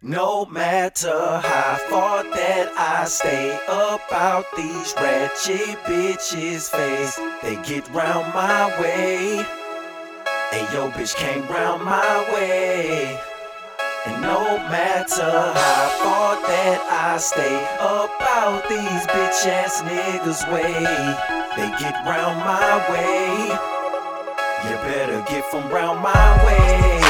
No matter how far that I stay about these ratchet bitches' face, they get round my way. And yo, bitch came round my way. And no matter how far that I stay about these bitch ass niggas' way, they get round my way. You better get from round my way.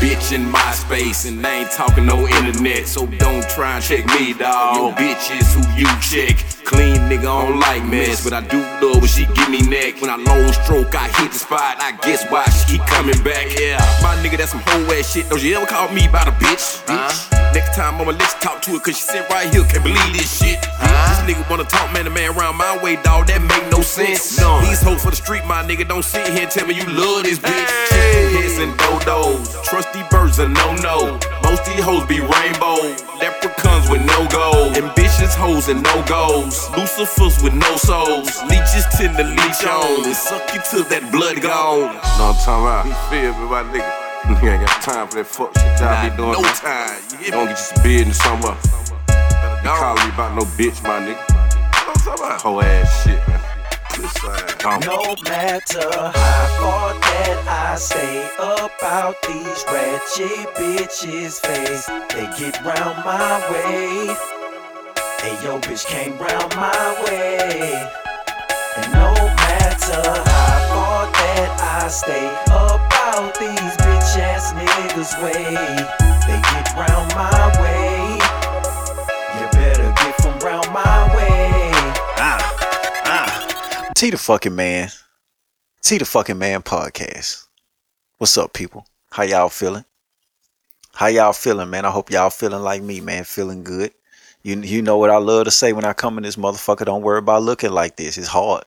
Bitch in my space, and I ain't talking no internet, so don't try and check me, dawg. Yo, bitch is who you check. Clean nigga, don't like mess, but I do love when she give me neck. When I long stroke, I hit the spot, I guess why she keep coming back. Yeah, my nigga, that's some whole ass shit. Don't you ever call me by the bitch? bitch. Next time I'ma let you talk to her, cause she sit right here, can't believe this shit. This nigga wanna talk man to man around my way, dawg, that make no sense. No. These hoes for the street, my nigga, don't sit here and tell me you love this bitch. Chicken heads and dodos, trusty birds are no no. Most these hoes be rainbow, leprechauns with no gold. Ambitious hoes and no goals, Lucifers with no souls. Leeches tend to leech on and suck you till that blood gone. What I'm talking about? You feel me, my nigga? Nigga ain't got time for that fuck shit y'all be doing. no time, you? Don't get you some business somewhere. You calling me about no bitch, my nigga. What? Whole ass shit, man. This side. Gone. No matter how far that I stay about these ratchet bitches' face, they get round my way. Hey, yo, bitch came round my way. And no matter how far that I stay about these bitch ass niggas' way, they get round my way. You better get from round my way. ah T the fucking man. T the fucking man podcast. What's up, people? How y'all feeling? How y'all feeling, man? I hope y'all feeling like me, man. Feeling good. You you know what I love to say when I come in this motherfucker. Don't worry about looking like this. It's hard.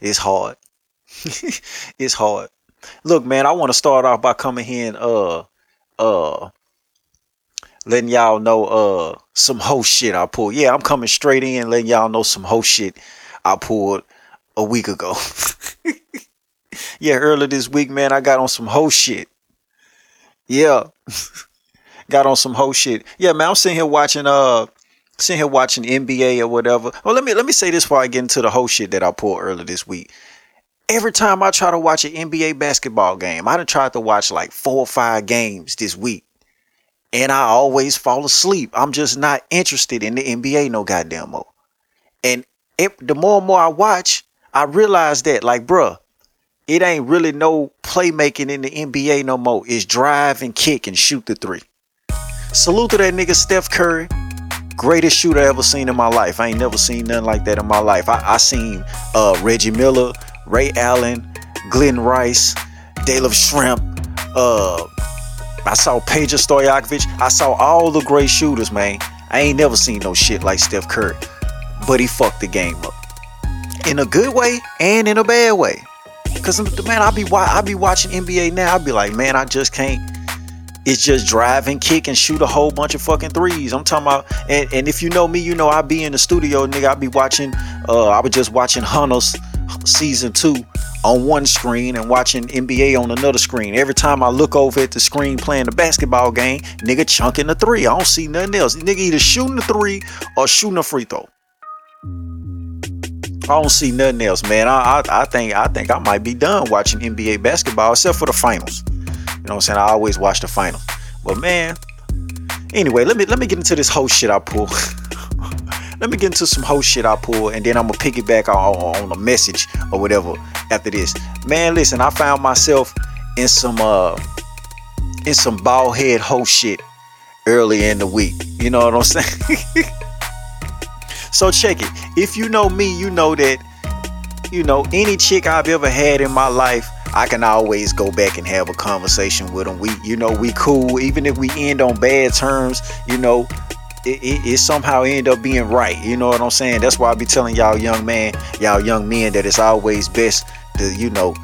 It's hard. it's hard. Look, man. I want to start off by coming here and uh uh letting y'all know uh some hoe shit I pulled. Yeah, I'm coming straight in, letting y'all know some hoe shit I pulled a week ago. yeah, earlier this week, man, I got on some hoe shit. Yeah. got on some hoe shit. Yeah, man, I'm sitting here watching uh sitting here watching NBA or whatever. Well, let me let me say this before I get into the whole shit that I pulled earlier this week. Every time I try to watch an NBA basketball game, I done tried to watch like four or five games this week. And I always fall asleep. I'm just not interested in the NBA no goddamn more. And it, the more and more I watch, I realize that, like, bruh, it ain't really no playmaking in the NBA no more. It's drive and kick and shoot the three. Salute to that nigga Steph Curry. Greatest shooter I ever seen in my life. I ain't never seen nothing like that in my life. I, I seen uh, Reggie Miller, Ray Allen, Glen Rice, Dale Shrimp. Uh, I saw Peja Stojakovic. I saw all the great shooters, man. I ain't never seen no shit like Steph Curry. But he fucked the game up. In a good way and in a bad way. Cause man, I be I be watching NBA now. I be like, man, I just can't. It's just drive and kick and shoot a whole bunch of fucking threes. I'm talking about, and, and if you know me, you know I be in the studio, nigga. I be watching. Uh, I was just watching Hunters season two on one screen and watching NBA on another screen. Every time I look over at the screen playing the basketball game, nigga chunking the three. I don't see nothing else. Nigga either shooting the three or shooting a free throw. I don't see nothing else, man. I, I I think I think I might be done watching NBA basketball except for the finals. You know what I'm saying? I always watch the finals. But man, anyway, let me let me get into this whole shit I pull. let me get into some whole shit I pull, and then I'm gonna piggyback on, on a message or whatever after this. Man, listen, I found myself in some uh in some bald head whole shit early in the week. You know what I'm saying? So check it. If you know me, you know that, you know, any chick I've ever had in my life, I can always go back and have a conversation with them. We, you know, we cool. Even if we end on bad terms, you know, it, it, it somehow end up being right. You know what I'm saying? That's why I be telling y'all young man, y'all young men that it's always best to, you know,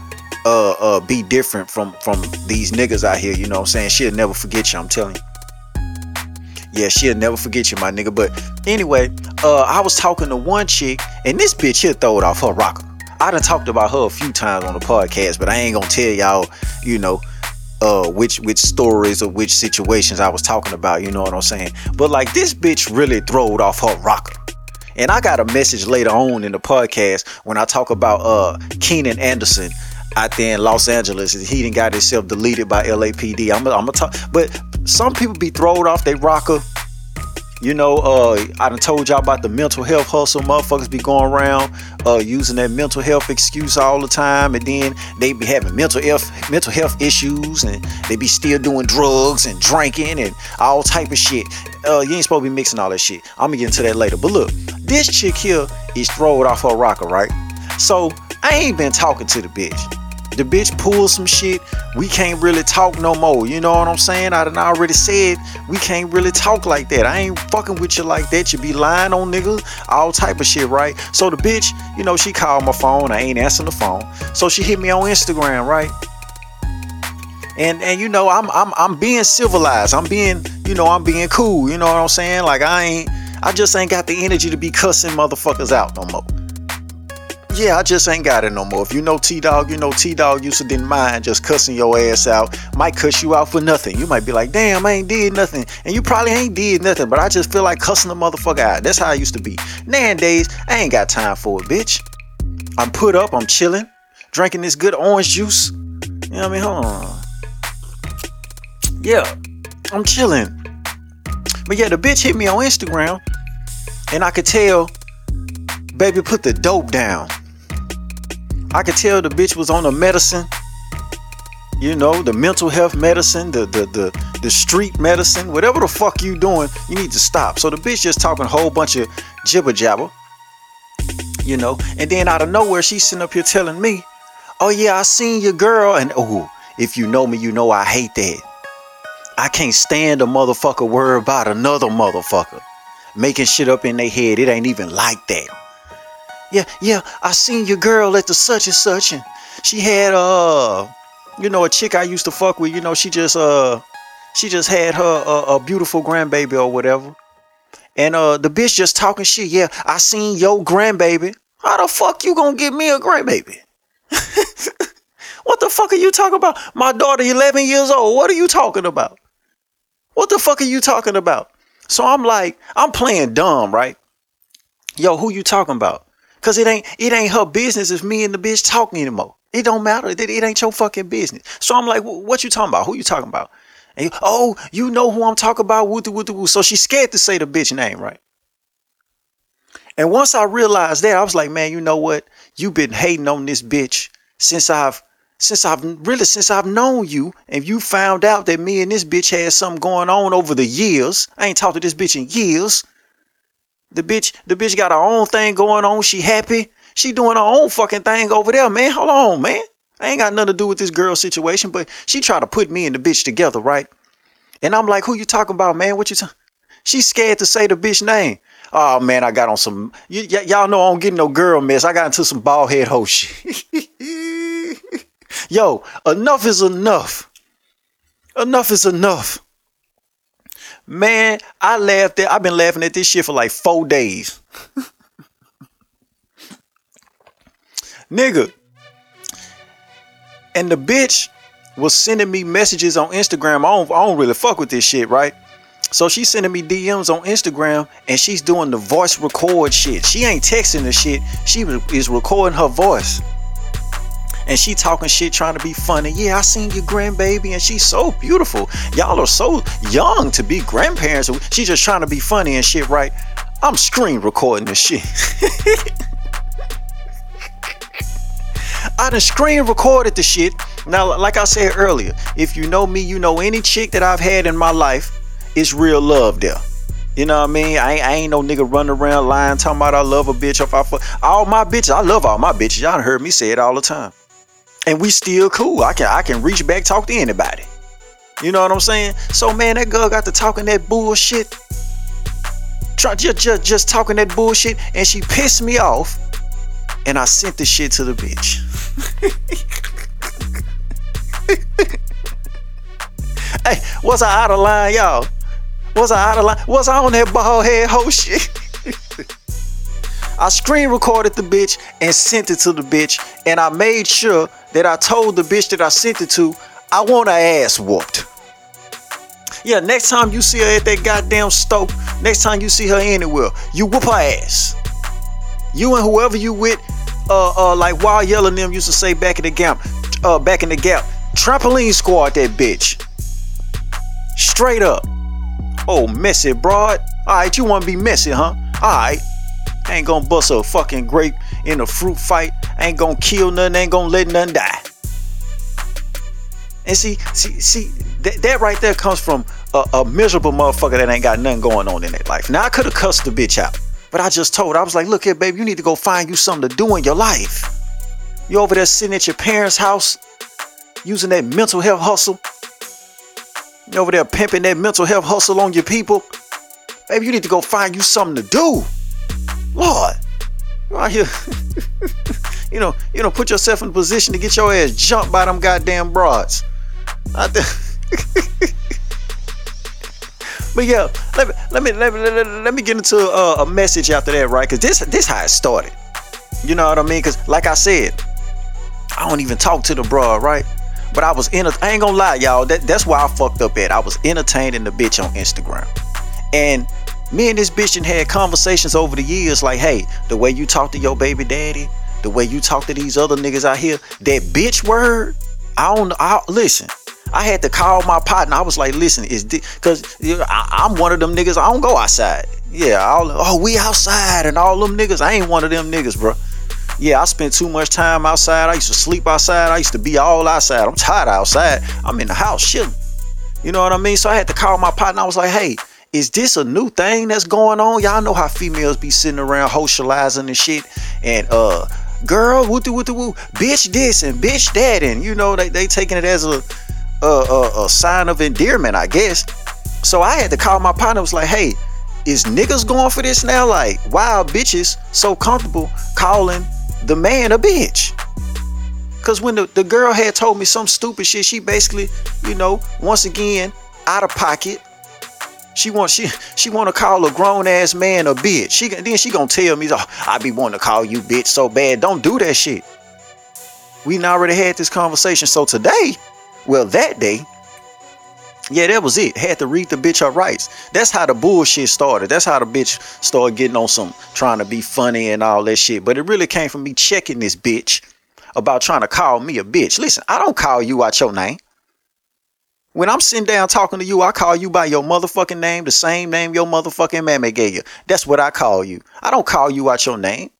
uh uh be different from from these niggas out here. You know what I'm saying? She'll never forget you, I'm telling you. Yeah, she'll never forget you, my nigga. But anyway, uh, I was talking to one chick, and this bitch here throw it off her rocker. I done talked about her a few times on the podcast, but I ain't gonna tell y'all, you know, uh which which stories or which situations I was talking about, you know what I'm saying? But like this bitch really throwed off her rocker. And I got a message later on in the podcast when I talk about uh Keenan Anderson out there in Los Angeles. He didn't got himself deleted by LAPD. I'm gonna talk, but some people be thrown off their rocker you know, uh, I done told y'all about the mental health hustle. Motherfuckers be going around uh, using that mental health excuse all the time, and then they be having mental health mental health issues, and they be still doing drugs and drinking and all type of shit. Uh, you ain't supposed to be mixing all that shit. I'm gonna get into that later. But look, this chick here is throwed off her rocker, right? So I ain't been talking to the bitch the bitch pulled some shit. We can't really talk no more. You know what I'm saying? I done already said we can't really talk like that. I ain't fucking with you like that. You be lying on niggas, all type of shit, right? So the bitch, you know, she called my phone. I ain't answering the phone. So she hit me on Instagram, right? And and you know, I'm I'm I'm being civilized. I'm being, you know, I'm being cool. You know what I'm saying? Like I ain't I just ain't got the energy to be cussing motherfuckers out no more yeah, I just ain't got it no more. If you know T Dog, you know T Dog used to didn't mind just cussing your ass out. Might cuss you out for nothing. You might be like, damn, I ain't did nothing. And you probably ain't did nothing, but I just feel like cussing the motherfucker out. That's how I used to be. Nowadays, I ain't got time for it, bitch. I'm put up, I'm chilling, drinking this good orange juice. You know what I mean? Hold on. Yeah, I'm chilling. But yeah, the bitch hit me on Instagram, and I could tell, baby, put the dope down. I could tell the bitch was on a medicine. You know, the mental health medicine, the the the the street medicine, whatever the fuck you doing, you need to stop. So the bitch just talking a whole bunch of jibber jabber. You know, and then out of nowhere, she's sitting up here telling me, "Oh yeah, I seen your girl," and oh, if you know me, you know I hate that. I can't stand a motherfucker worry about another motherfucker making shit up in their head. It ain't even like that yeah, yeah, I seen your girl at the such and such, and she had uh, you know, a chick I used to fuck with. You know, she just uh, she just had her a beautiful grandbaby or whatever, and uh, the bitch just talking shit. Yeah, I seen your grandbaby. How the fuck you gonna give me a grandbaby? what the fuck are you talking about? My daughter, 11 years old. What are you talking about? What the fuck are you talking about? So I'm like, I'm playing dumb, right? Yo, who you talking about? Cause it ain't it ain't her business if me and the bitch talking anymore. It don't matter. It, it ain't your fucking business. So I'm like, what you talking about? Who you talking about? And oh, you know who I'm talking about? Woo woo woo. So she's scared to say the bitch name, right? And once I realized that, I was like, man, you know what? You've been hating on this bitch since I've since I've really since I've known you, and you found out that me and this bitch had something going on over the years. I ain't talked to this bitch in years. The bitch, the bitch got her own thing going on. She happy. She doing her own fucking thing over there, man. Hold on, man. I ain't got nothing to do with this girl situation, but she tried to put me and the bitch together, right? And I'm like, who you talking about, man? What you talking? She's scared to say the bitch name. Oh man, I got on some. Y- y- y'all know I don't get no girl mess. I got into some bald head hoe shit. Yo, enough is enough. Enough is enough. Man, I laughed at I've been laughing at this shit for like four days. Nigga. And the bitch was sending me messages on Instagram. I don't, I don't really fuck with this shit, right? So she's sending me DMs on Instagram and she's doing the voice record shit. She ain't texting the shit. She is recording her voice and she talking shit trying to be funny. Yeah, I seen your grandbaby and she's so beautiful. Y'all are so young to be grandparents. She's just trying to be funny and shit, right? I'm screen recording this shit. I done screen recorded the shit. Now, like I said earlier, if you know me, you know any chick that I've had in my life, it's real love there. You know what I mean? I ain't, I ain't no nigga running around lying, talking about I love a bitch. If I fuck all my bitches, I love all my bitches. Y'all heard me say it all the time and we still cool. I can I can reach back talk to anybody. You know what I'm saying? So man, that girl got to talking that bullshit. Try just just just talking that bullshit, and she pissed me off. And I sent the shit to the bitch. hey, was I out of line, y'all? Was I out of line? Was I on that bald head hoe shit? I screen recorded the bitch and sent it to the bitch, and I made sure that I told the bitch that I sent it to, I want her ass whooped. Yeah, next time you see her at that goddamn stove, next time you see her anywhere, you whoop her ass. You and whoever you with, uh, uh, like Wild Yellow and them used to say back in the gap, uh, back in the gap, trampoline squad that bitch. Straight up. Oh, messy broad. Alright, you wanna be messy, huh? Ain't gonna bust a fucking grape in a fruit fight. Ain't gonna kill nothing, ain't gonna let nothing die. And see, see, see, that, that right there comes from a, a miserable motherfucker that ain't got nothing going on in their life. Now I could have cussed the bitch out, but I just told her, I was like, look here, baby, you need to go find you something to do in your life. You over there sitting at your parents' house, using that mental health hustle. You over there pimping that mental health hustle on your people. Baby, you need to go find you something to do. Lord, you here, you know, you know, put yourself in a position to get your ass jumped by them goddamn broads. Out there. but yeah, let me let me let me, let me, let me get into a, a message after that, right? Cause this this how it started. You know what I mean? Cause like I said, I don't even talk to the broad, right? But I was in a, I ain't gonna lie, y'all. That, that's why I fucked up at. I was entertaining the bitch on Instagram. And me and this bitch had conversations over the years like, hey, the way you talk to your baby daddy, the way you talk to these other niggas out here, that bitch word, I don't I listen. I had to call my partner. I was like, listen, is because I'm one of them niggas. I don't go outside. Yeah, all, oh, we outside and all them niggas. I ain't one of them niggas, bro. Yeah, I spent too much time outside. I used to sleep outside. I used to be all outside. I'm tired outside. I'm in the house chilling. You know what I mean? So I had to call my partner. I was like, hey, is this a new thing that's going on? Y'all know how females be sitting around socializing and shit. And uh girl, woo woo woo, bitch this and bitch that, and you know they they taking it as a a, a a sign of endearment, I guess. So I had to call my partner. Was like, hey, is niggas going for this now? Like, wow, bitches so comfortable calling the man a bitch. Cause when the, the girl had told me some stupid shit, she basically, you know, once again, out of pocket. She want she she want to call a grown ass man a bitch. She then she gonna tell me, oh, I be wanting to call you bitch so bad. Don't do that shit. We already had this conversation. So today, well, that day, yeah, that was it. Had to read the bitch her rights. That's how the bullshit started. That's how the bitch started getting on some trying to be funny and all that shit. But it really came from me checking this bitch about trying to call me a bitch. Listen, I don't call you out your name. When I'm sitting down talking to you, I call you by your motherfucking name, the same name your motherfucking mammy gave you. That's what I call you. I don't call you out your name.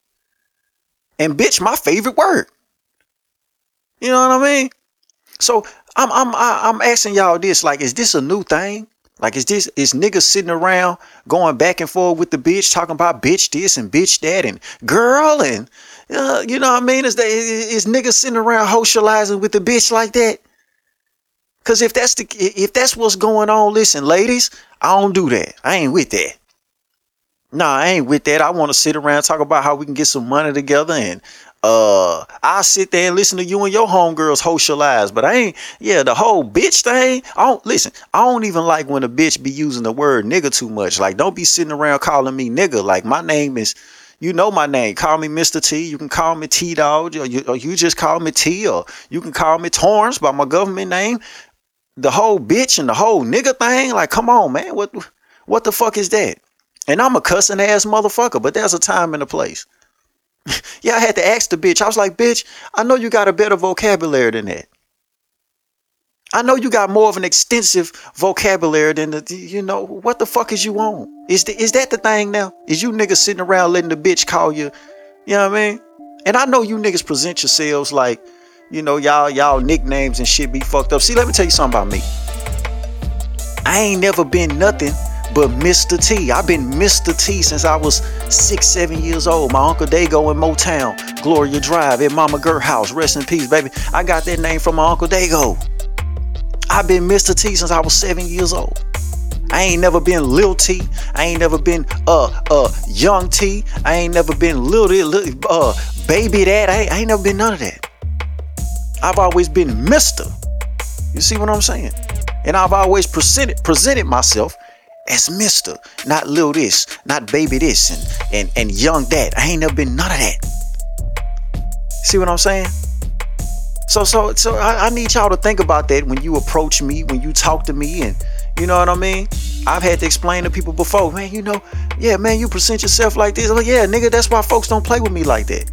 And bitch, my favorite word. You know what I mean? So I'm I'm I'm asking y'all this. Like, is this a new thing? Like, is this is niggas sitting around going back and forth with the bitch, talking about bitch this and bitch that and girl and uh, you know what I mean? Is that is niggas sitting around socializing with the bitch like that? Cause if that's the if that's what's going on, listen, ladies, I don't do that. I ain't with that. Nah, I ain't with that. I want to sit around talk about how we can get some money together and uh I sit there and listen to you and your homegirls socialize, but I ain't yeah, the whole bitch thing. I don't listen, I don't even like when a bitch be using the word nigga too much. Like don't be sitting around calling me nigga. Like my name is you know my name. Call me Mr. T. You can call me T Dog, or you, or you just call me T, or you can call me Torrance by my government name. The whole bitch and the whole nigga thing, like, come on, man. What what the fuck is that? And I'm a cussing ass motherfucker, but there's a time and a place. yeah, I had to ask the bitch. I was like, bitch, I know you got a better vocabulary than that. I know you got more of an extensive vocabulary than the, you know, what the fuck is you on? Is the, is that the thing now? Is you niggas sitting around letting the bitch call you, you know what I mean? And I know you niggas present yourselves like, you know, y'all, y'all nicknames and shit be fucked up. See, let me tell you something about me. I ain't never been nothing but Mr. T. I've been Mr. T since I was six, seven years old. My Uncle Dago in Motown, Gloria Drive, at Mama Gert House. Rest in peace, baby. I got that name from my Uncle Dago. I've been Mr. T since I was seven years old. I ain't never been Lil T. I ain't never been uh uh Young T. I ain't never been Lil, Lil uh Baby That. I, I ain't never been none of that. I've always been Mr. You see what I'm saying? And I've always presented presented myself as Mister, not Lil this, not Baby this, and and and Young that. I ain't never been none of that. See what I'm saying? So so so I, I need y'all to think about that when you approach me, when you talk to me, and you know what I mean. I've had to explain to people before, man. You know, yeah, man, you present yourself like this. Like, yeah, nigga, that's why folks don't play with me like that.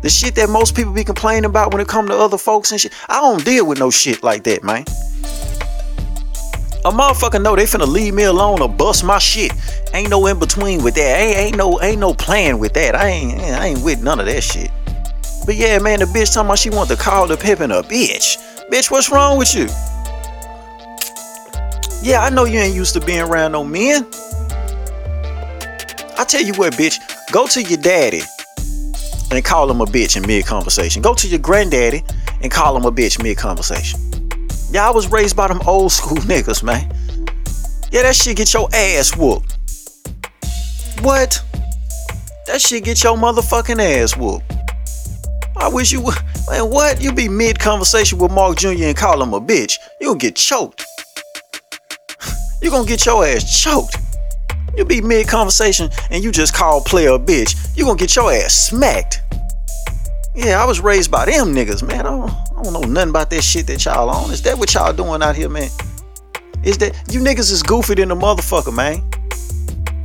The shit that most people be complaining about when it come to other folks and shit, I don't deal with no shit like that, man. A motherfucker know they finna leave me alone or bust my shit. Ain't no in between with that. Ain't, ain't no ain't no plan with that. I ain't I ain't with none of that shit. But yeah, man, the bitch talking about she want to call the pimpin' a bitch. Bitch, what's wrong with you? Yeah, I know you ain't used to being around no men. I tell you what, bitch, go to your daddy and call him a bitch in mid conversation. Go to your granddaddy and call him a bitch mid conversation. Yeah, I was raised by them old school niggas, man. Yeah, that shit get your ass whooped. What? That shit get your motherfucking ass whooped. I wish you would. Man, what? You be mid conversation with Mark Jr. and call him a bitch. You gonna get choked. you gonna get your ass choked. You be mid conversation and you just call player a bitch. You gonna get your ass smacked. Yeah, I was raised by them niggas, man. I don't, I don't know nothing about that shit that y'all on. Is that what y'all doing out here, man? Is that you niggas is goofy than a motherfucker, man?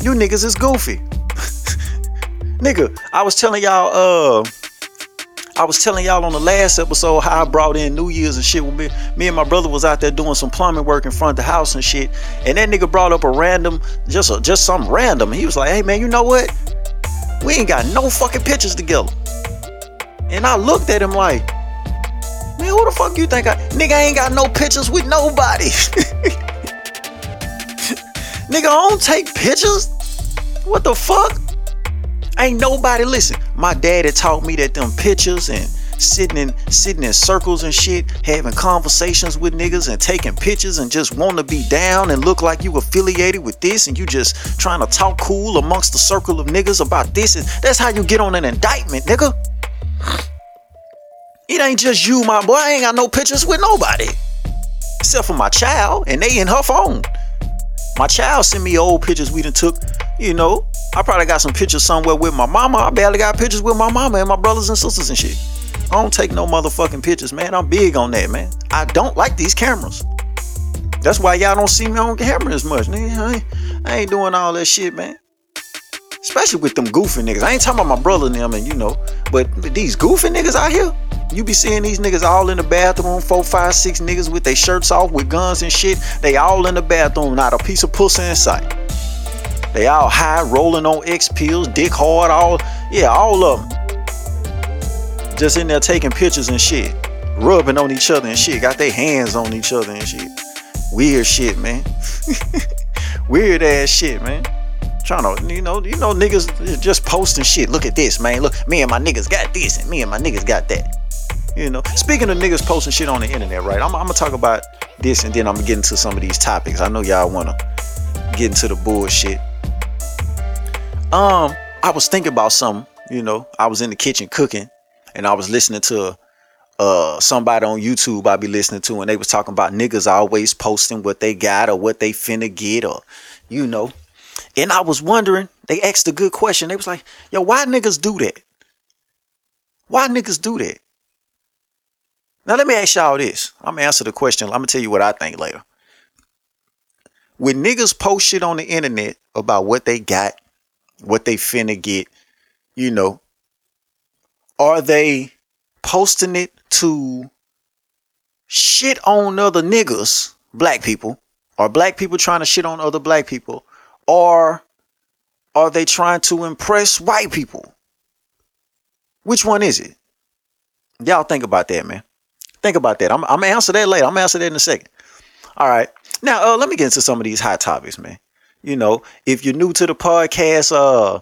You niggas is goofy. Nigga, I was telling y'all, uh, I was telling y'all on the last episode how I brought in New Year's and shit. Me, me and my brother was out there doing some plumbing work in front of the house and shit. And that nigga brought up a random, just a, just some random. He was like, "Hey man, you know what? We ain't got no fucking pictures together." And I looked at him like, "Man, who the fuck you think I? Nigga I ain't got no pictures with nobody. nigga, I don't take pictures. What the fuck?" Ain't nobody listen. My daddy taught me that them pictures and sitting in sitting in circles and shit, having conversations with niggas and taking pictures and just want to be down and look like you affiliated with this and you just trying to talk cool amongst the circle of niggas about this and that's how you get on an indictment, nigga. It ain't just you, my boy. I ain't got no pictures with nobody. Except for my child, and they in her phone. My child sent me old pictures we done took, you know, I probably got some pictures somewhere with my mama. I barely got pictures with my mama and my brothers and sisters and shit. I don't take no motherfucking pictures, man. I'm big on that, man. I don't like these cameras. That's why y'all don't see me on camera as much, nigga. I ain't, I ain't doing all that shit, man. Especially with them goofy niggas. I ain't talking about my brother and them, and you know, but these goofy niggas out here, you be seeing these niggas all in the bathroom, four, five, six niggas with their shirts off with guns and shit. They all in the bathroom, not a piece of pussy in sight. They all high, rolling on X pills, dick hard, all yeah, all of them. Just in there taking pictures and shit, rubbing on each other and shit. Got their hands on each other and shit. Weird shit, man. Weird ass shit, man. Trying to, you know, you know, niggas just posting shit. Look at this, man. Look, me and my niggas got this, and me and my niggas got that. You know, speaking of niggas posting shit on the internet, right? I'm, I'm gonna talk about this, and then I'm gonna get into some of these topics. I know y'all wanna get into the bullshit. Um, I was thinking about something, you know, I was in the kitchen cooking and I was listening to uh somebody on YouTube I be listening to and they was talking about niggas always posting what they got or what they finna get or you know. And I was wondering, they asked a good question. They was like, yo, why niggas do that? Why niggas do that? Now let me ask y'all this. I'm gonna answer the question. I'm gonna tell you what I think later. When niggas post shit on the internet about what they got what they finna get, you know, are they posting it to shit on other niggas, black people, Are black people trying to shit on other black people, or are they trying to impress white people? Which one is it? Y'all think about that, man. Think about that. I'm, I'm gonna answer that later. I'm gonna answer that in a second. All right. Now, uh, let me get into some of these hot topics, man. You know, if you're new to the podcast, uh,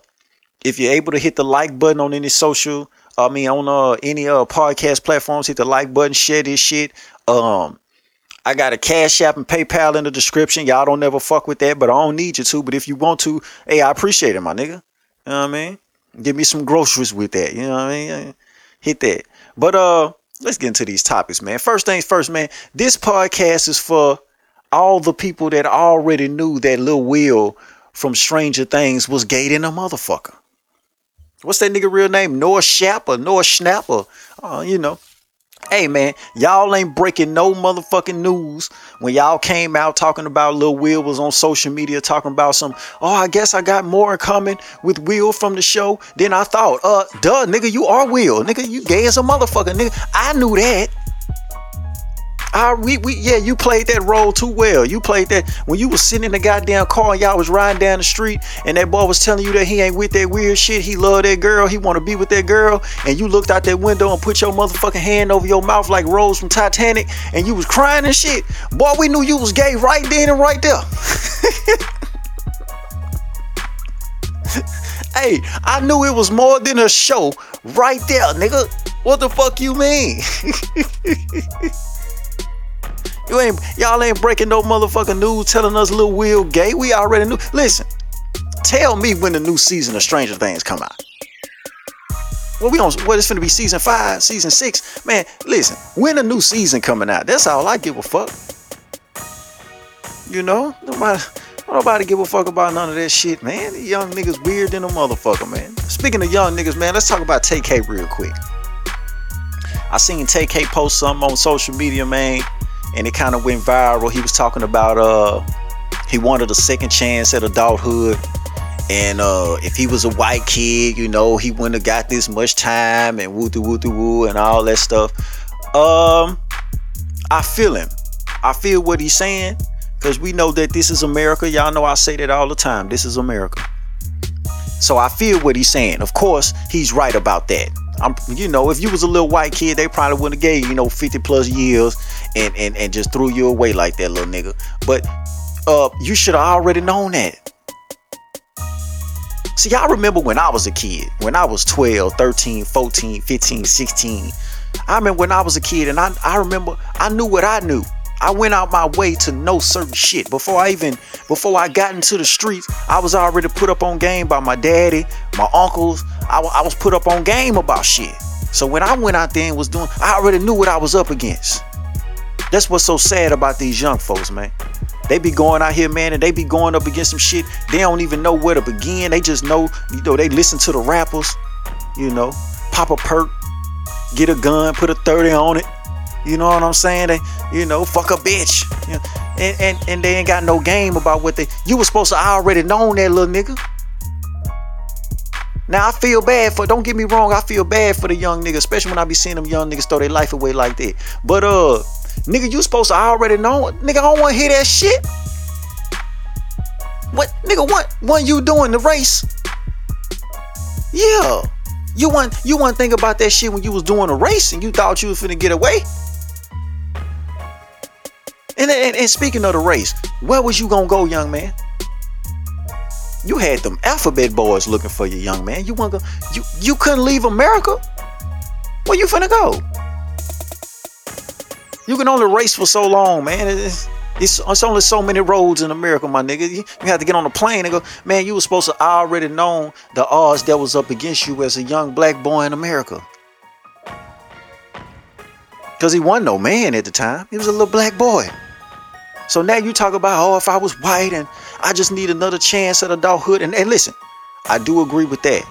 if you're able to hit the like button on any social, I mean on uh any uh podcast platforms, hit the like button, share this shit. Um, I got a Cash App and PayPal in the description. Y'all don't never fuck with that, but I don't need you to. But if you want to, hey, I appreciate it, my nigga. You know what I mean? Give me some groceries with that. You know what I mean? Hit that. But uh, let's get into these topics, man. First things first, man. This podcast is for all the people that already knew that Lil Will from Stranger Things was gay than a motherfucker. What's that nigga real name? Noah Schnapp or Noah Schnapper. uh, you know. Hey man, y'all ain't breaking no motherfucking news when y'all came out talking about Lil Will was on social media talking about some, oh, I guess I got more in common with Will from the show than I thought. Uh, duh, nigga, you are Will. Nigga, you gay as a motherfucker, nigga. I knew that. I we, we yeah, you played that role too well. You played that when you was sitting in the goddamn car and y'all was riding down the street and that boy was telling you that he ain't with that weird shit. He love that girl. He want to be with that girl. And you looked out that window and put your motherfucking hand over your mouth like Rose from Titanic and you was crying and shit. Boy, we knew you was gay right then and right there. hey, I knew it was more than a show right there, nigga. What the fuck you mean? You ain't y'all ain't breaking no motherfucking news telling us Lil Will gay. We already knew. Listen, tell me when the new season of Stranger Things come out. Well, we don't. What it's gonna be season five, season six. Man, listen, when the new season coming out? That's all I give a fuck. You know, nobody, nobody give a fuck about none of that shit, man. These young niggas weird than a motherfucker, man. Speaking of young niggas, man, let's talk about Tay K real quick. I seen Tay K post something on social media, man and it kind of went viral. He was talking about uh he wanted a second chance at adulthood. And uh, if he was a white kid, you know, he wouldn't have got this much time and woo doo woo doo woo and all that stuff. Um, I feel him. I feel what he's saying because we know that this is America. Y'all know I say that all the time. This is America. So I feel what he's saying. Of course, he's right about that. I'm, you know, if you was a little white kid, they probably wouldn't have gave you, you know, 50 plus years and, and, and just threw you away like that, little nigga. But uh, you should have already known that. See, I remember when I was a kid, when I was 12, 13, 14, 15, 16. I remember when I was a kid and I, I remember I knew what I knew. I went out my way to know certain shit. Before I even before I got into the streets, I was already put up on game by my daddy, my uncles. I, I was put up on game about shit. So when I went out there and was doing, I already knew what I was up against. That's what's so sad about these young folks, man. They be going out here, man, and they be going up against some shit. They don't even know where to begin. They just know, you know, they listen to the rappers, you know, pop a perk, get a gun, put a 30 on it, you know what I'm saying? They, you know, fuck a bitch. You know, and, and and they ain't got no game about what they you was supposed to already known that little nigga. Now I feel bad for don't get me wrong, I feel bad for the young nigga, especially when I be seeing them young niggas throw their life away like that. But uh nigga, you supposed to already know nigga, I don't wanna hear that shit. What nigga what what you doing the race? Yeah. You want you want to think about that shit when you was doing a race and you thought you was finna get away. And, and, and speaking of the race, where was you gonna go, young man? You had them alphabet boys looking for you, young man. You wanna go? You you couldn't leave America. Where you finna go? You can only race for so long, man. It's, it's, it's only so many roads in America, my nigga. You, you have to get on a plane and go, man. You were supposed to already know the odds that was up against you as a young black boy in America. Cause he wasn't no man at the time. He was a little black boy. So now you talk about, oh, if I was white and I just need another chance at adulthood. And, and listen, I do agree with that.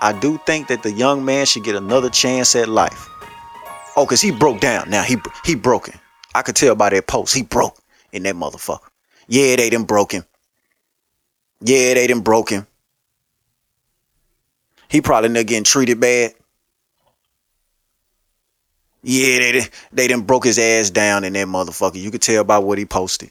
I do think that the young man should get another chance at life. Oh, cause he broke down. Now he he broken. I could tell by that post. He broke in that motherfucker. Yeah, they done broke him. Yeah, they done broke him. He probably not getting treated bad. Yeah, they they done broke his ass down in that motherfucker. You could tell by what he posted.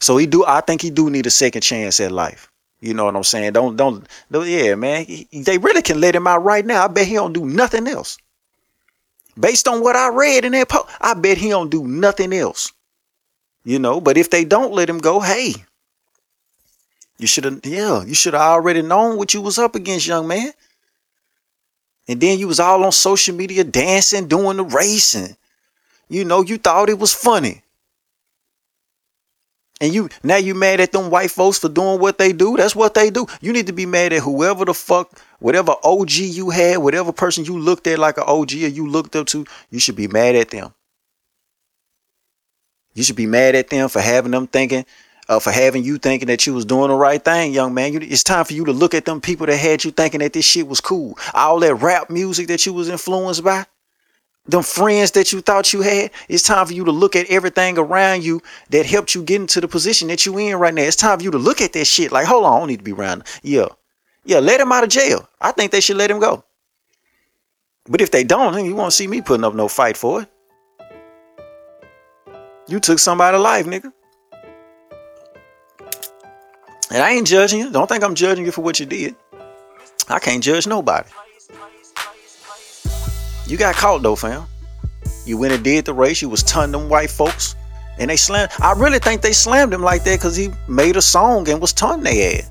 So he do. I think he do need a second chance at life. You know what I'm saying? Don't don't. don't yeah, man. He, they really can let him out right now. I bet he don't do nothing else. Based on what I read in that post, I bet he don't do nothing else. You know. But if they don't let him go, hey, you should have. Yeah, you should have already known what you was up against, young man. And then you was all on social media dancing, doing the racing. You know, you thought it was funny. And you now you mad at them white folks for doing what they do. That's what they do. You need to be mad at whoever the fuck, whatever OG you had, whatever person you looked at like an OG or you looked up to, you should be mad at them. You should be mad at them for having them thinking uh, for having you thinking that you was doing the right thing, young man. You, it's time for you to look at them people that had you thinking that this shit was cool. All that rap music that you was influenced by, them friends that you thought you had. It's time for you to look at everything around you that helped you get into the position that you in right now. It's time for you to look at that shit. Like, hold on, I don't need to be around. Yeah. Yeah, let him out of jail. I think they should let him go. But if they don't, then you won't see me putting up no fight for it. You took somebody's life, nigga. And I ain't judging you. Don't think I'm judging you for what you did. I can't judge nobody. You got caught though, fam. You went and did the race. You was tunning them white folks. And they slammed. I really think they slammed him like that because he made a song and was tunning their ass.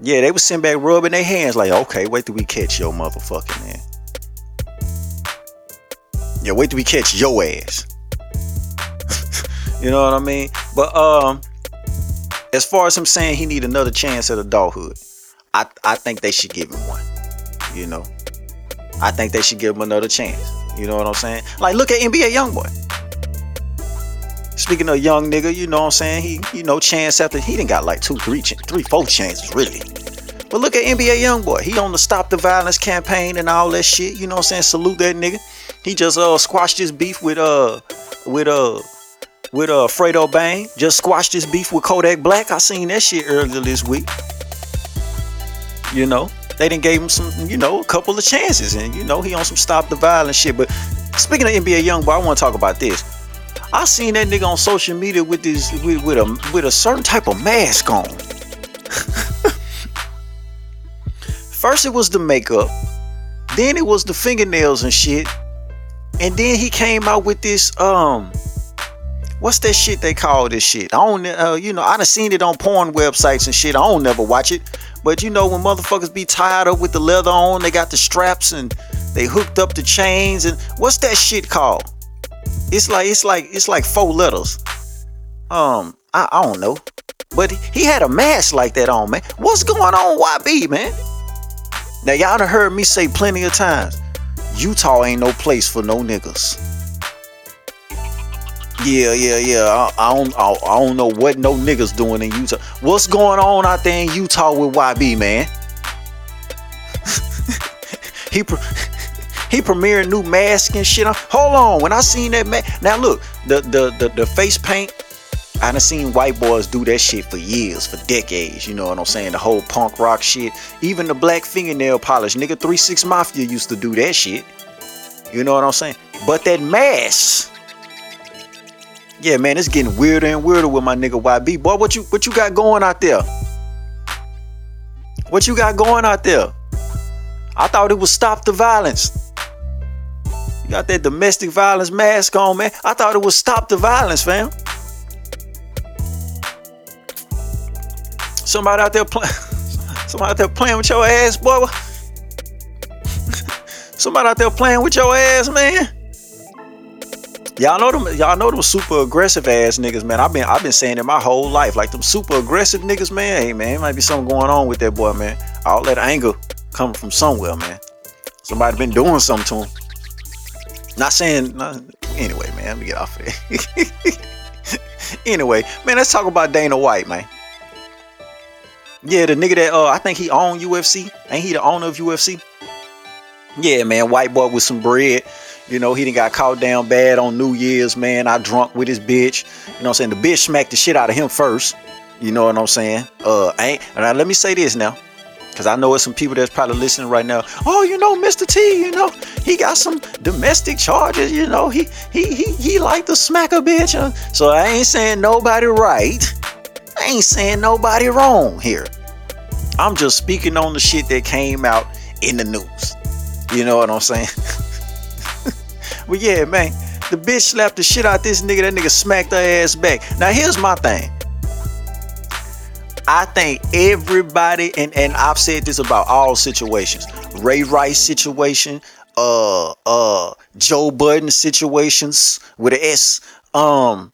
Yeah, they was sitting back rubbing their hands like, okay, wait till we catch your motherfucking man. Yeah, wait till we catch your ass. you know what I mean? But um, as far as him saying he need another chance at adulthood, I I think they should give him one. You know, I think they should give him another chance. You know what I'm saying? Like, look at NBA YoungBoy. Speaking of young nigga, you know what I'm saying? He, you know, chance after he didn't got like two, three, three, four chances, really. But look at NBA YoungBoy. He on the Stop the Violence campaign and all that shit. You know what I'm saying? Salute that nigga. He just uh squashed his beef with uh with uh with uh Fredo Bang. Just squashed his beef with Kodak Black. I seen that shit earlier this week. You know, they didn't gave him some, you know, a couple of chances, and you know he on some stop the violence shit. But speaking of NBA YoungBoy, I want to talk about this. I seen that nigga on social media with this with, with a with a certain type of mask on. First it was the makeup, then it was the fingernails and shit, and then he came out with this um, what's that shit they call this shit? I don't, uh, you know, I done seen it on porn websites and shit. I don't never watch it, but you know when motherfuckers be tied up with the leather on, they got the straps and they hooked up the chains and what's that shit called? It's like it's like it's like four letters. Um, I, I don't know, but he had a mask like that on, man. What's going on, YB, man? Now y'all done heard me say plenty of times, Utah ain't no place for no niggas. Yeah, yeah, yeah. I, I don't, I, I, don't know what no niggas doing in Utah. What's going on out there in Utah with YB, man? he he premiering new mask and shit. Hold on, when I seen that man, now look, the the the, the face paint I done seen white boys do that shit for years, for decades. You know what I'm saying? The whole punk rock shit. Even the black fingernail polish. Nigga 3-6 Mafia used to do that shit. You know what I'm saying? But that mask. Yeah, man, it's getting weirder and weirder with my nigga YB. Boy, what you what you got going out there? What you got going out there? I thought it was stop the violence. You got that domestic violence mask on, man. I thought it was stop the violence, fam. Somebody out there playing. Somebody out there playing with your ass, boy. Somebody out there playing with your ass, man. Y'all know them. Y'all know them super aggressive ass niggas, man. I've been I've been saying it my whole life. Like them super aggressive niggas, man. Hey, man, might be something going on with that boy, man. All that anger coming from somewhere, man. Somebody been doing something to him. Not saying. Not, anyway, man. Let me get off of it. anyway, man, let's talk about Dana White, man. Yeah, the nigga that uh I think he owned UFC. Ain't he the owner of UFC? Yeah, man, white boy with some bread. You know, he didn't got caught down bad on New Year's, man. I drunk with his bitch. You know what I'm saying? The bitch smacked the shit out of him first. You know what I'm saying? Uh ain't and now let me say this now. Cause I know it's some people that's probably listening right now. Oh, you know, Mr. T, you know, he got some domestic charges, you know, he he he he like to smack a bitch. So I ain't saying nobody right. I ain't saying nobody wrong here. I'm just speaking on the shit that came out in the news. You know what I'm saying? but yeah, man, the bitch slapped the shit out this nigga. That nigga smacked her ass back. Now here's my thing. I think everybody, and, and I've said this about all situations, Ray Rice situation, uh uh Joe Budden situations with an S, um,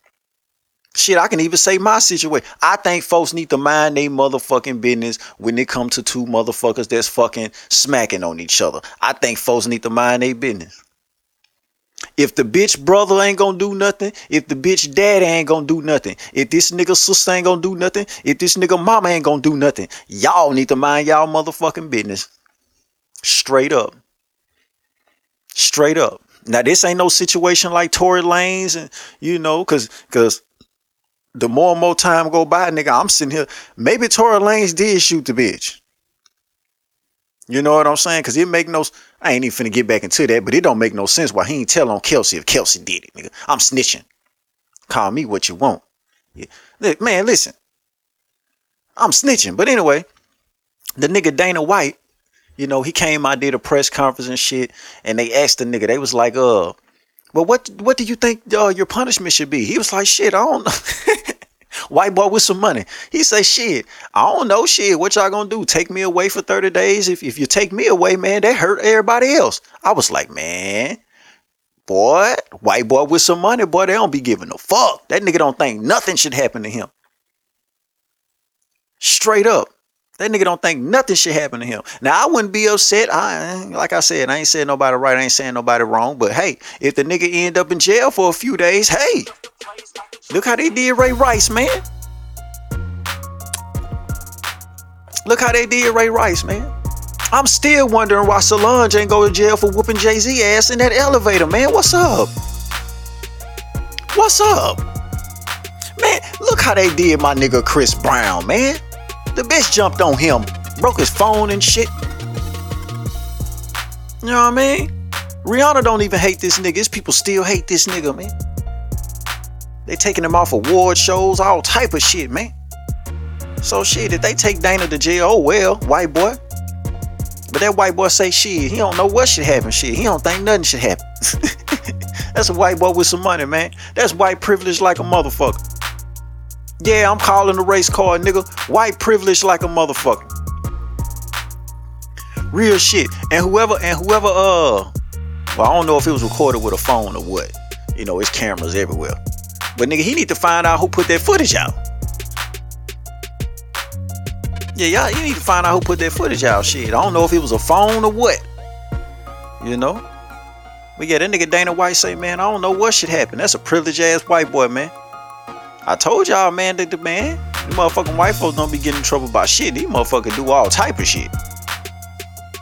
Shit, I can even say my situation. I think folks need to mind their motherfucking business when it comes to two motherfuckers that's fucking smacking on each other. I think folks need to mind their business. If the bitch brother ain't gonna do nothing, if the bitch daddy ain't gonna do nothing, if this nigga sister ain't gonna do nothing, if this nigga mama ain't gonna do nothing, y'all need to mind y'all motherfucking business. Straight up. Straight up. Now this ain't no situation like Tory Lanez and you know, cause cause the more and more time go by, nigga, I'm sitting here. Maybe Tory Lanez did shoot the bitch. You know what I'm saying? Cause it make no. I ain't even finna get back into that, but it don't make no sense why he ain't tell on Kelsey if Kelsey did it, nigga. I'm snitching. Call me what you want. Yeah. Look, man, listen. I'm snitching, but anyway, the nigga Dana White, you know, he came out did a press conference and shit, and they asked the nigga, they was like, uh, well, what what do you think uh, your punishment should be? He was like, shit, I don't know. White boy with some money. He say, shit, I don't know, shit. What y'all gonna do? Take me away for 30 days? If, if you take me away, man, that hurt everybody else. I was like, man, boy, white boy with some money, boy, they don't be giving a fuck. That nigga don't think nothing should happen to him. Straight up. That nigga don't think nothing should happen to him. Now I wouldn't be upset. I like I said, I ain't saying nobody right, I ain't saying nobody wrong. But hey, if the nigga end up in jail for a few days, hey, look how they did Ray Rice, man. Look how they did Ray Rice, man. I'm still wondering why Solange ain't go to jail for whooping Jay-Z ass in that elevator, man. What's up? What's up? Man, look how they did my nigga Chris Brown, man. The bitch jumped on him, broke his phone and shit. You know what I mean? Rihanna don't even hate this nigga. His people still hate this nigga, man. They taking him off award shows, all type of shit, man. So shit, if they take Dana to jail, oh well, white boy. But that white boy say shit, he don't know what should happen, shit. He don't think nothing should happen. That's a white boy with some money, man. That's white privilege like a motherfucker. Yeah, I'm calling the race car, nigga. White privilege like a motherfucker. Real shit. And whoever and whoever uh well, I don't know if it was recorded with a phone or what. You know, it's cameras everywhere. But nigga, he need to find out who put that footage out. Yeah, y'all, you need to find out who put that footage out. Shit, I don't know if it was a phone or what. You know? But yeah, that nigga Dana White say, man, I don't know what should happen. That's a privileged ass white boy, man. I told y'all, man, that the man, the motherfucking white folks don't be getting in trouble about shit. These motherfuckers do all type of shit.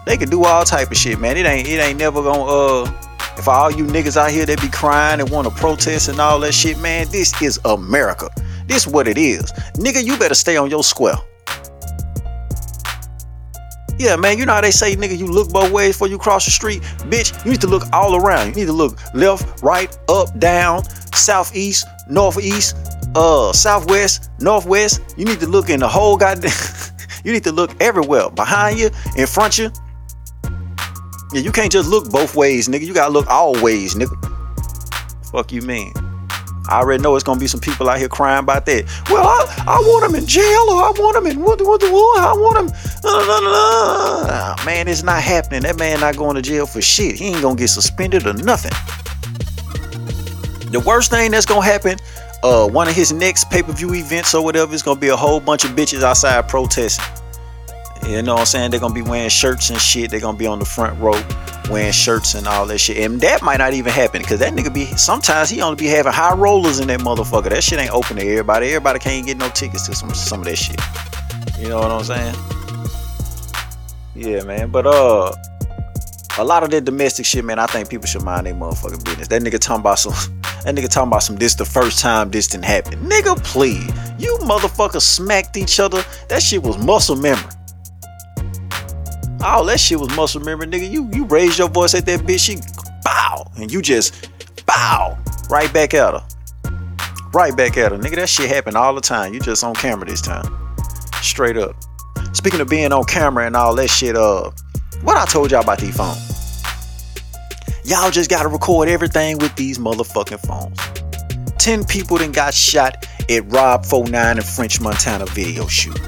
They can do all type of shit, man. It ain't it ain't never gonna uh if all you niggas out here that be crying and want to protest and all that shit, man, this is America. This what it is. Nigga, you better stay on your square. Yeah, man, you know how they say, nigga, you look both ways before you cross the street? Bitch, you need to look all around. You need to look left, right, up, down, southeast, northeast, uh, southwest, northwest. You need to look in the whole goddamn. you need to look everywhere. Behind you, in front you. Yeah, you can't just look both ways, nigga. You gotta look all ways, nigga. Fuck you mean? I already know it's gonna be some people out here crying about that. Well, I, I want him in jail or I want him in what what the what I want him. Uh, uh, uh, man, it's not happening. That man not going to jail for shit. He ain't gonna get suspended or nothing. The worst thing that's gonna happen, uh, one of his next pay-per-view events or whatever is gonna be a whole bunch of bitches outside protesting. You know what I'm saying? They're gonna be wearing shirts and shit. They're gonna be on the front row wearing shirts and all that shit. And that might not even happen because that nigga be sometimes he only be having high rollers in that motherfucker. That shit ain't open to everybody. Everybody can't get no tickets to some some of that shit. You know what I'm saying? Yeah, man. But uh a lot of that domestic shit, man, I think people should mind their motherfucking business. That nigga talking about some that nigga talking about some this the first time this didn't happen. Nigga, please. You motherfuckers smacked each other. That shit was muscle memory. All that shit was muscle memory, nigga. You you raised your voice at that bitch, she bow, and you just bow right back at her. Right back at her. Nigga, that shit happened all the time. You just on camera this time. Straight up. Speaking of being on camera and all that shit, uh, what I told y'all about these phones. Y'all just gotta record everything with these motherfucking phones. 10 people then got shot at Rob 49 and French Montana video shoot.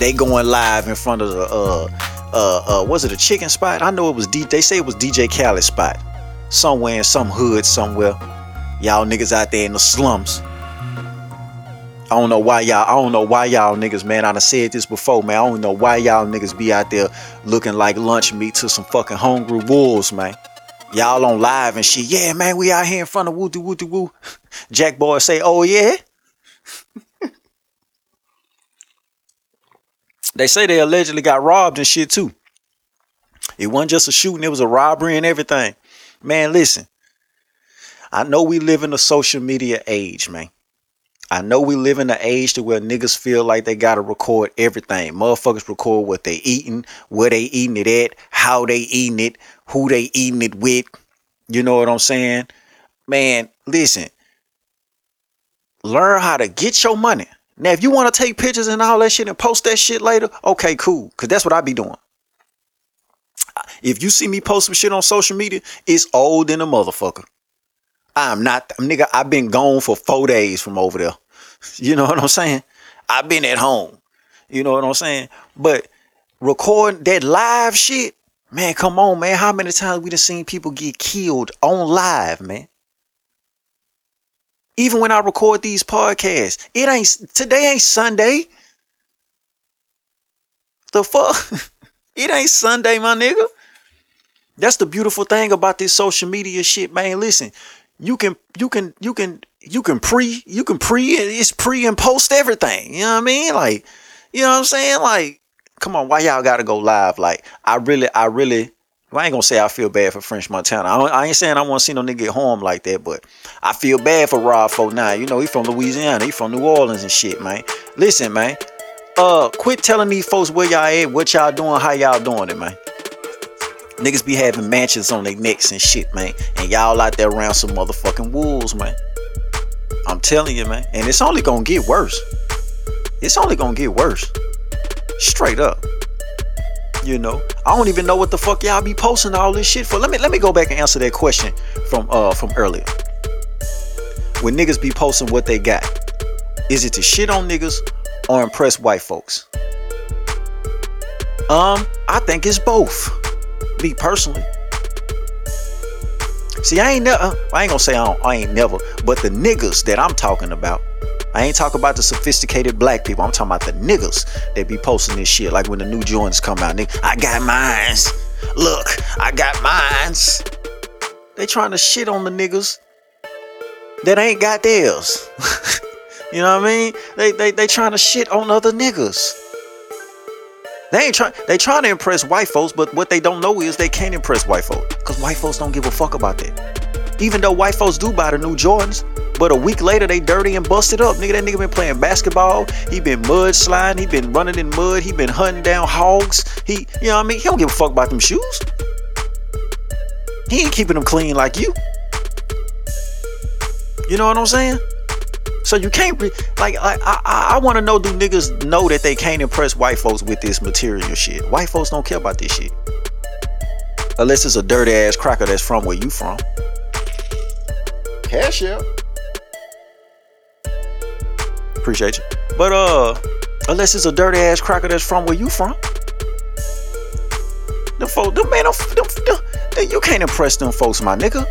They going live in front of the uh uh, uh was it a chicken spot? I know it was D. They say it was DJ Khaled spot, somewhere in some hood somewhere. Y'all niggas out there in the slums. I don't know why y'all. I don't know why y'all niggas, man. I done said this before, man. I don't know why y'all niggas be out there looking like lunch meat to some fucking hungry wolves, man. Y'all on live and shit. Yeah, man, we out here in front of woo woo woo. Jack boy say, oh yeah. They say they allegedly got robbed and shit too. It wasn't just a shooting, it was a robbery and everything. Man, listen. I know we live in a social media age, man. I know we live in an age to where niggas feel like they gotta record everything. Motherfuckers record what they eating, where they eating it at, how they eating it, who they eating it with. You know what I'm saying? Man, listen. Learn how to get your money. Now, if you want to take pictures and all that shit and post that shit later, okay, cool. Cause that's what I be doing. If you see me post some shit on social media, it's old than a motherfucker. I'm not, nigga, I've been gone for four days from over there. You know what I'm saying? I've been at home. You know what I'm saying? But recording that live shit, man, come on, man. How many times we done seen people get killed on live, man? Even when I record these podcasts, it ain't today ain't Sunday. The fuck? it ain't Sunday, my nigga. That's the beautiful thing about this social media shit, man. Listen, you can you can you can you can pre you can pre it's pre and post everything. You know what I mean? Like, you know what I'm saying? Like, come on, why y'all gotta go live? Like, I really, I really well, I ain't gonna say I feel bad for French Montana. I, I ain't saying I want to see no nigga get harmed like that, but I feel bad for Rob 49. You know, he from Louisiana, he from New Orleans and shit, man. Listen, man. Uh, quit telling these folks where y'all at, what y'all doing, how y'all doing it, man. Niggas be having mansions on their necks and shit, man. And y'all out there around some motherfucking wolves, man. I'm telling you, man. And it's only gonna get worse. It's only gonna get worse. Straight up. You know, I don't even know what the fuck y'all be posting all this shit for. Let me let me go back and answer that question from uh from earlier. When niggas be posting what they got, is it to shit on niggas or impress white folks? Um, I think it's both me personally. See, I ain't never, I ain't gonna say I, I ain't never, but the niggas that I'm talking about, I ain't talking about the sophisticated black people. I'm talking about the niggas that be posting this shit. Like when the new Jordans come out, nigga, I got mines. Look, I got mines. They trying to shit on the niggas that ain't got theirs. you know what I mean? They they they trying to shit on other niggas. They ain't trying. They trying to impress white folks, but what they don't know is they can't impress white folks because white folks don't give a fuck about that. Even though white folks do buy the new Jordans, but a week later they dirty and busted up. Nigga, that nigga been playing basketball. He been mud sliding. He been running in mud. He been hunting down hogs. He, you know what I mean? He don't give a fuck about them shoes. He ain't keeping them clean like you. You know what I'm saying? So you can't re- like, like I I, I want to know do niggas know that they can't impress white folks with this material shit? White folks don't care about this shit. Unless it's a dirty ass cracker that's from where you from. Cash out. Appreciate you. But uh unless it's a dirty ass cracker that's from where you from. Them folks, them man, them, them, them, you can't impress them folks, my nigga.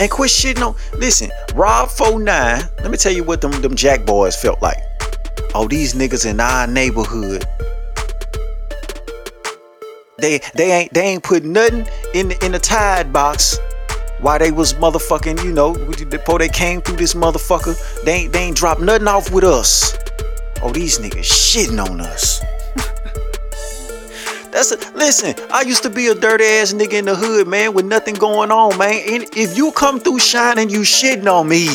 And quit shitting on. Listen, Rob 49, let me tell you what them, them Jack boys felt like. Oh, these niggas in our neighborhood. They they ain't they ain't put nothing in the, in the tide box while they was motherfucking, you know, before they came through this motherfucker. They ain't they ain't dropped nothing off with us. Oh, these niggas shitting on us. That's a, listen. I used to be a dirty ass nigga in the hood, man, with nothing going on, man. And if you come through shining, you shitting on me.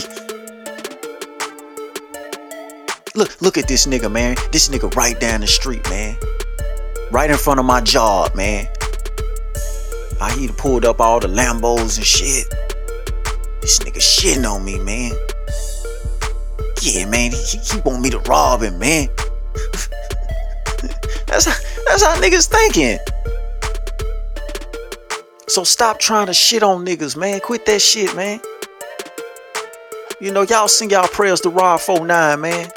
Look, look at this nigga, man. This nigga right down the street, man. Right in front of my job, man. I he pulled up all the Lambos and shit. This nigga shitting on me, man. Yeah, man. He, he want me to rob him, man. That's how, that's how niggas thinking. So stop trying to shit on niggas, man. Quit that shit, man. You know, y'all sing y'all prayers to Rob 49, man.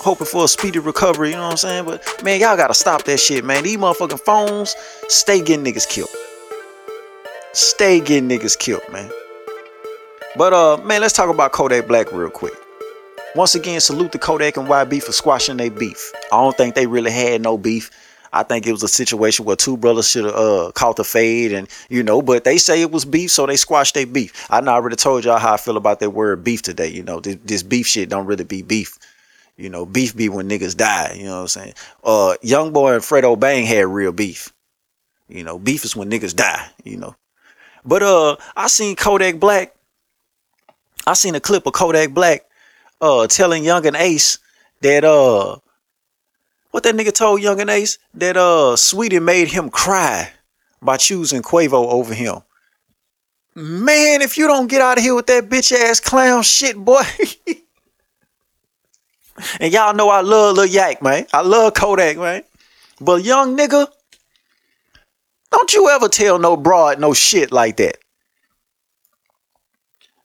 Hoping for a speedy recovery, you know what I'm saying? But man, y'all gotta stop that shit, man. These motherfucking phones stay getting niggas killed. Stay getting niggas killed, man. But uh, man, let's talk about Kodak Black real quick. Once again, salute the Kodak and YB for squashing their beef. I don't think they really had no beef. I think it was a situation where two brothers should have uh, caught the fade, and you know, but they say it was beef, so they squashed their beef. I know I already told y'all how I feel about that word beef today. You know, this, this beef shit don't really be beef. You know, beef be when niggas die. You know what I'm saying? Uh, Young Boy and Fredo Bang had real beef. You know, beef is when niggas die. You know, But uh, I seen Kodak Black. I seen a clip of Kodak Black uh telling Young and Ace that uh what that nigga told Young and Ace that uh Sweetie made him cry by choosing Quavo over him. Man, if you don't get out of here with that bitch ass clown shit, boy. and y'all know I love Lil Yak, man. I love Kodak, man. But young nigga, don't you ever tell no broad no shit like that.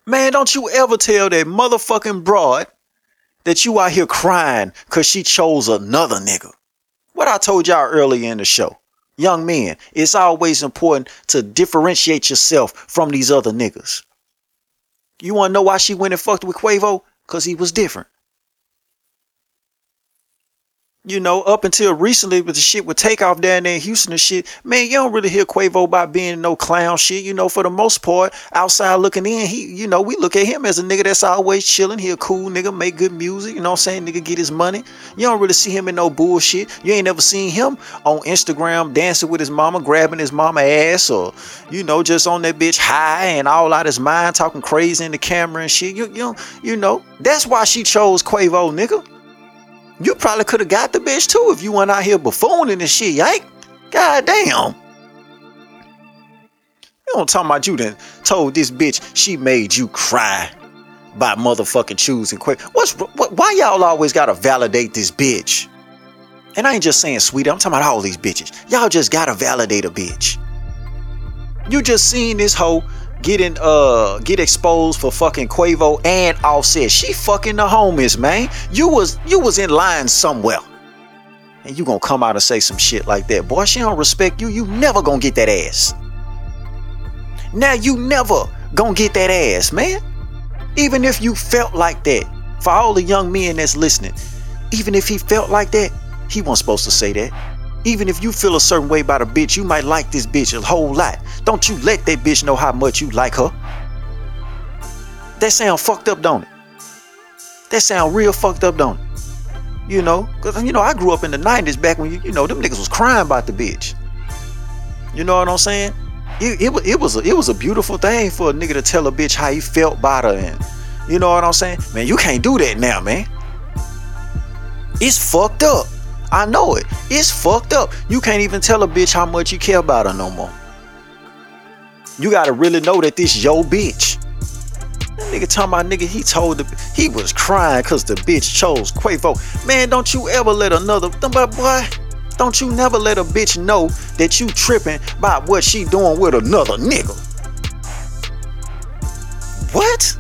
Man, don't you ever tell that motherfucking broad that you out here crying cause she chose another nigga. What I told y'all earlier in the show. Young men, it's always important to differentiate yourself from these other niggas. You wanna know why she went and fucked with Quavo? Cause he was different. You know, up until recently with the shit with takeoff down there in Houston and shit, man, you don't really hear Quavo about being no clown shit. You know, for the most part, outside looking in, he, you know, we look at him as a nigga that's always chilling. He a cool nigga, make good music. You know what I'm saying? Nigga get his money. You don't really see him in no bullshit. You ain't never seen him on Instagram dancing with his mama, grabbing his mama ass, or you know, just on that bitch high and all out his mind, talking crazy in the camera and shit. You, you, you know, that's why she chose Quavo, nigga. You probably could have got the bitch too if you went out here buffooning and shit, yank. God damn. You don't talk about you then told this bitch she made you cry by motherfucking choosing quick. What's what, why y'all always gotta validate this bitch? And I ain't just saying sweetie, I'm talking about all these bitches. Y'all just gotta validate a bitch. You just seen this hoe getting uh get exposed for fucking Quavo and Offset. She fucking the homies, man. You was you was in line somewhere. And you gonna come out and say some shit like that. Boy, she don't respect you. You never gonna get that ass. Now you never gonna get that ass, man. Even if you felt like that. For all the young men that's listening, even if he felt like that, he wasn't supposed to say that. Even if you feel a certain way about a bitch, you might like this bitch a whole lot. Don't you let that bitch know how much you like her. That sound fucked up, don't it? That sound real fucked up, don't it? You know, cause you know I grew up in the '90s back when you, you know them niggas was crying about the bitch. You know what I'm saying? It, it, it was a, it was a beautiful thing for a nigga to tell a bitch how he felt about her, and you know what I'm saying? Man, you can't do that now, man. It's fucked up. I know it. It's fucked up. You can't even tell a bitch how much you care about her no more. You gotta really know that this yo bitch. That nigga talking about nigga, he told the he was crying cause the bitch chose Quavo. Man, don't you ever let another boy. Don't you never let a bitch know that you tripping by what she doing with another nigga. What?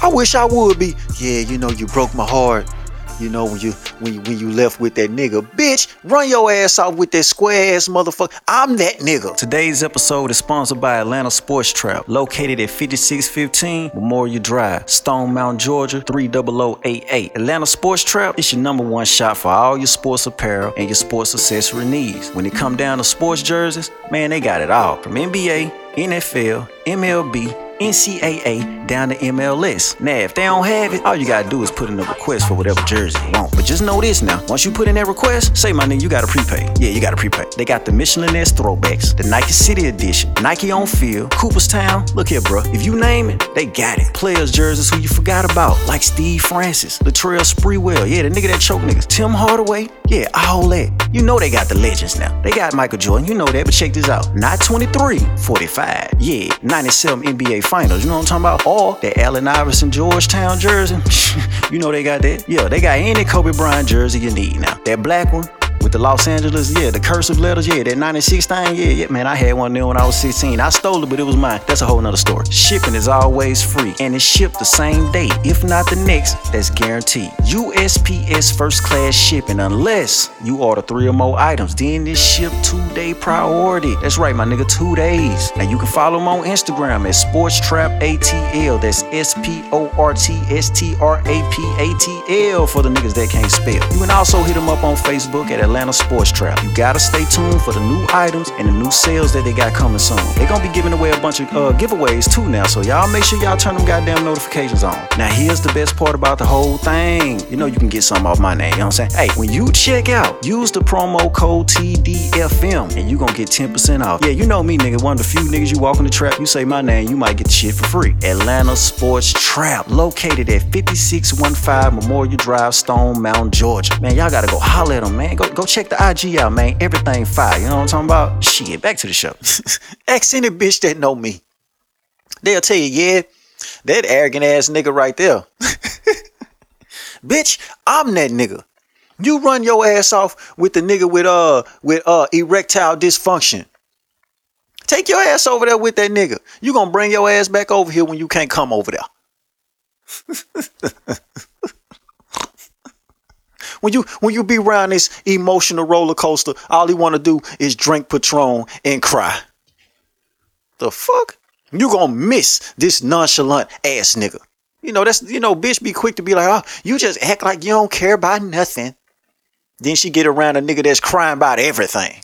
I wish I would be. Yeah, you know, you broke my heart. You know when you when you when you left with that nigga, bitch, run your ass off with that square ass motherfucker. I'm that nigga. Today's episode is sponsored by Atlanta Sports Trap, located at 5615 Memorial Drive, Stone Mountain, Georgia 30088. Atlanta Sports Trap is your number one shop for all your sports apparel and your sports accessory needs. When it come down to sports jerseys, man, they got it all from NBA, NFL, MLB. NCAA down to MLS. Now, if they don't have it, all you gotta do is put in a request for whatever jersey you want. But just know this now: once you put in that request, say my nigga, you gotta prepay. Yeah, you gotta prepay. They got the Mitchell & Ness throwbacks, the Nike City Edition, Nike on Field, Cooperstown. Look here, bro. If you name it, they got it. Players jerseys who you forgot about, like Steve Francis, Latrell Sprewell. Yeah, the nigga that choke niggas. Tim Hardaway. Yeah, all that. You know they got the legends now. They got Michael Jordan. You know that, but check this out. Not 23, 45. Yeah, 97 NBA Finals. You know what I'm talking about? Or that Allen Iverson Georgetown jersey. you know they got that. Yeah, they got any Kobe Bryant jersey you need now. That black one with the Los Angeles, yeah, the cursive letters, yeah, that 96 thing, yeah, yeah, man, I had one there when I was 16. I stole it, but it was mine. That's a whole nother story. Shipping is always free, and it's shipped the same day, if not the next, that's guaranteed. USPS first class shipping, unless you order three or more items, then it's shipped two day priority. That's right, my nigga, two days. Now you can follow them on Instagram at Sports Trap ATL, that's S P O R T S T R A P A T L for the niggas that can't spell. You can also hit them up on Facebook at Atlanta Sports Trap. You gotta stay tuned for the new items and the new sales that they got coming soon. They gonna be giving away a bunch of uh, giveaways too now, so y'all make sure y'all turn them goddamn notifications on. Now here's the best part about the whole thing. You know you can get something off my name. You know what I'm saying? Hey, when you check out, use the promo code TDFM and you gonna get 10% off. Yeah, you know me, nigga. One of the few niggas you walk in the trap, you say my name, you might get the shit for free. Atlanta Sports Trap, located at 5615 Memorial Drive, Stone Mountain, Georgia. Man, y'all gotta go holler at them, man. Go go check the IG out, man. Everything fire. You know what I'm talking about? Shit, back to the show. Ask any bitch that know me. They'll tell you, yeah, that arrogant ass nigga right there. bitch, I'm that nigga. You run your ass off with the nigga with uh with uh erectile dysfunction. Take your ass over there with that nigga. You gonna bring your ass back over here when you can't come over there. when you when you be around this emotional roller coaster, all you wanna do is drink Patron and cry. The fuck? You gonna miss this nonchalant ass nigga. You know, that's you know, bitch be quick to be like, oh, you just act like you don't care about nothing. Then she get around a nigga that's crying about everything.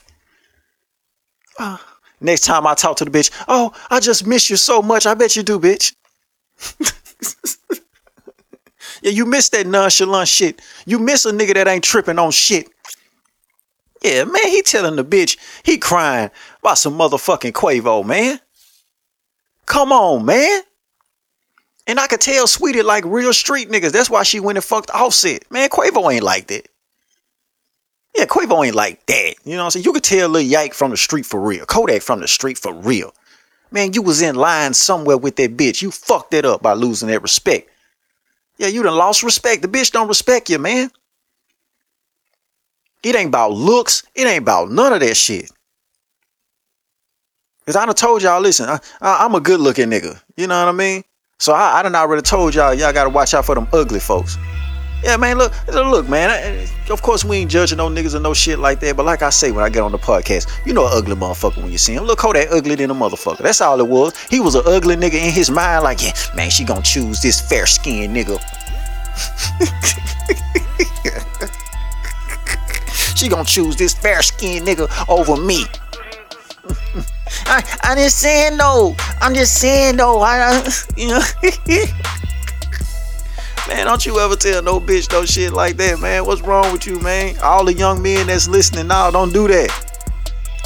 Uh, next time I talk to the bitch, oh, I just miss you so much. I bet you do, bitch. yeah, you miss that nonchalant shit. You miss a nigga that ain't tripping on shit. Yeah, man, he telling the bitch he crying about some motherfucking Quavo, man. Come on, man. And I could tell Sweetie like real street niggas. That's why she went and fucked Offset. Man, Quavo ain't like that. Yeah, Quavo ain't like that. You know what I'm saying? You could tell Lil Yak from the street for real. Kodak from the street for real. Man, you was in line somewhere with that bitch. You fucked it up by losing that respect. Yeah, you done lost respect. The bitch don't respect you, man. It ain't about looks. It ain't about none of that shit. Cause I done told y'all, listen, I, am a good looking nigga. You know what I mean? So I, I done already told y'all, y'all gotta watch out for them ugly folks. Yeah, man, look, look, man. I, of course, we ain't judging no niggas and no shit like that. But like I say when I get on the podcast, you know, ugly motherfucker when you see him. Look, how that ugly than a motherfucker. That's all it was. He was an ugly nigga in his mind. Like, yeah, man, she gonna choose this fair skinned nigga. she gonna choose this fair skinned nigga over me. I, I'm just saying though. I'm just saying though. I, you know. man, don't you ever tell no bitch no shit like that, man. What's wrong with you, man? All the young men that's listening now, don't do that.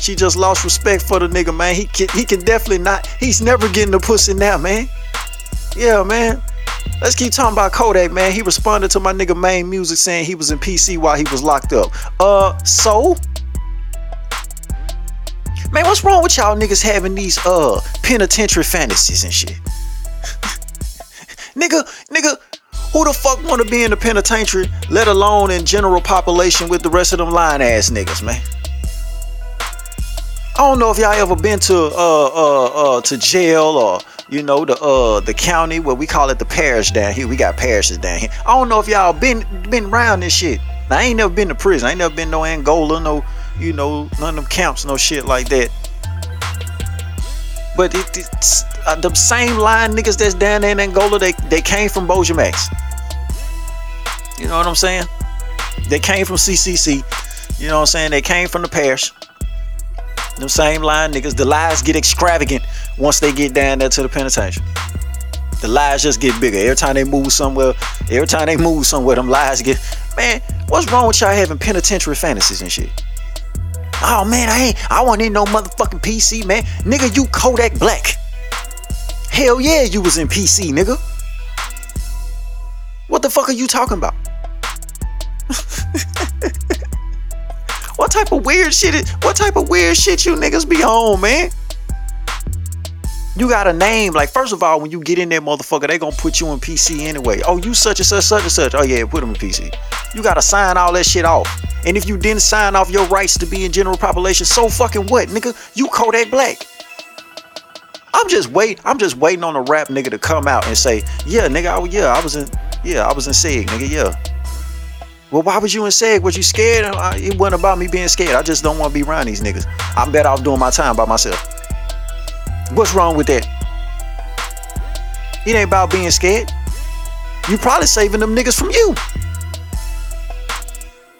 She just lost respect for the nigga, man. He can, he can definitely not. He's never getting the pussy now, man. Yeah, man. Let's keep talking about Kodak, man. He responded to my nigga Main Music saying he was in PC while he was locked up. Uh, so Man, what's wrong with y'all niggas having these uh penitentiary fantasies and shit? nigga, nigga, who the fuck wanna be in the penitentiary, let alone in general population with the rest of them lying ass niggas, man? I don't know if y'all ever been to uh uh uh to jail or you know the uh the county where we call it the parish down here. We got parishes down here. I don't know if y'all been been around this shit. Now, I ain't never been to prison. I ain't never been no Angola, no you know, none of them camps, no shit like that. But it, it's uh, the same line niggas that's down there in Angola, they, they came from Bossier Max. You know what I'm saying? They came from CCC. You know what I'm saying? They came from the parish. Them same line niggas. The lies get extravagant once they get down there to the penitentiary. The lies just get bigger. Every time they move somewhere, every time they move somewhere, them lies get. Man, what's wrong with y'all having penitentiary fantasies and shit? Oh man, I ain't I want in no motherfucking PC, man. Nigga, you Kodak Black. Hell yeah, you was in PC, nigga. What the fuck are you talking about? what type of weird shit is, what type of weird shit you niggas be on, man? You got a name. Like, first of all, when you get in there, motherfucker, they gonna put you in PC anyway. Oh, you such and such, such and such. Oh yeah, put them in PC. You gotta sign all that shit off. And if you didn't sign off your rights to be in general population, so fucking what, nigga? You Kodak Black. I'm just wait. I'm just waiting on a rap nigga to come out and say, yeah, nigga, I, yeah, I was in, yeah, I was in SEG, nigga, yeah. Well, why was you in SEG? Was you scared? Uh, uh, it wasn't about me being scared. I just don't want to be around these niggas. I'm better off doing my time by myself. What's wrong with that? It ain't about being scared. You probably saving them niggas from you.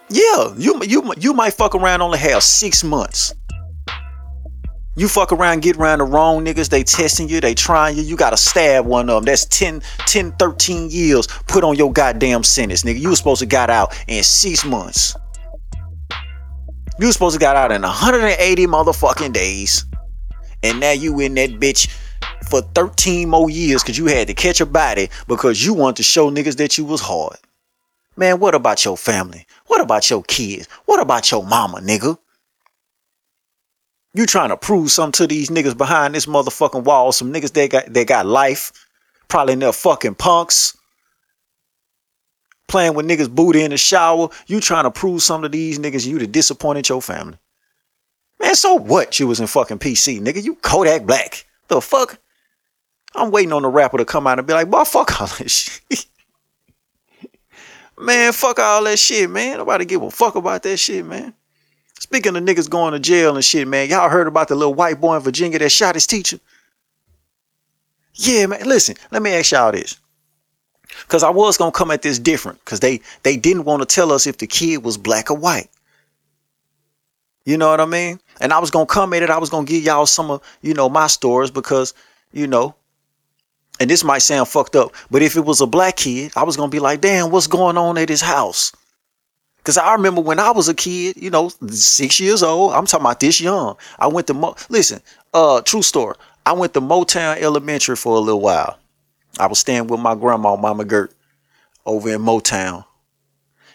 Yeah, you you you might fuck around only have six months. You fuck around, get around the wrong niggas, they testing you, they trying you, you gotta stab one of them. That's 10, 10, 13 years put on your goddamn sentence, nigga. You was supposed to got out in six months. You was supposed to got out in 180 motherfucking days. And now you in that bitch for 13 more years because you had to catch a body because you want to show niggas that you was hard. Man, what about your family? What about your kids? What about your mama, nigga? You trying to prove something to these niggas behind this motherfucking wall? Some niggas they got they got life, probably in their fucking punks, playing with niggas booty in the shower. You trying to prove something to these niggas? You to disappointed your family. Man, so what? You was in fucking PC, nigga. You Kodak Black. The fuck? I'm waiting on the rapper to come out and be like, boy, fuck all this shit. man, fuck all that shit, man. Nobody give a fuck about that shit, man. Speaking of niggas going to jail and shit, man, y'all heard about the little white boy in Virginia that shot his teacher? Yeah, man. Listen, let me ask y'all this. Cause I was gonna come at this different, cause they they didn't want to tell us if the kid was black or white. You know what I mean? And I was gonna come at it. I was gonna give y'all some of you know my stories because you know, and this might sound fucked up, but if it was a black kid, I was gonna be like, damn, what's going on at his house? Cause I remember when I was a kid, you know, six years old. I'm talking about this young. I went to Mo- listen, uh, true story. I went to Motown Elementary for a little while. I was staying with my grandma, Mama Gert, over in Motown,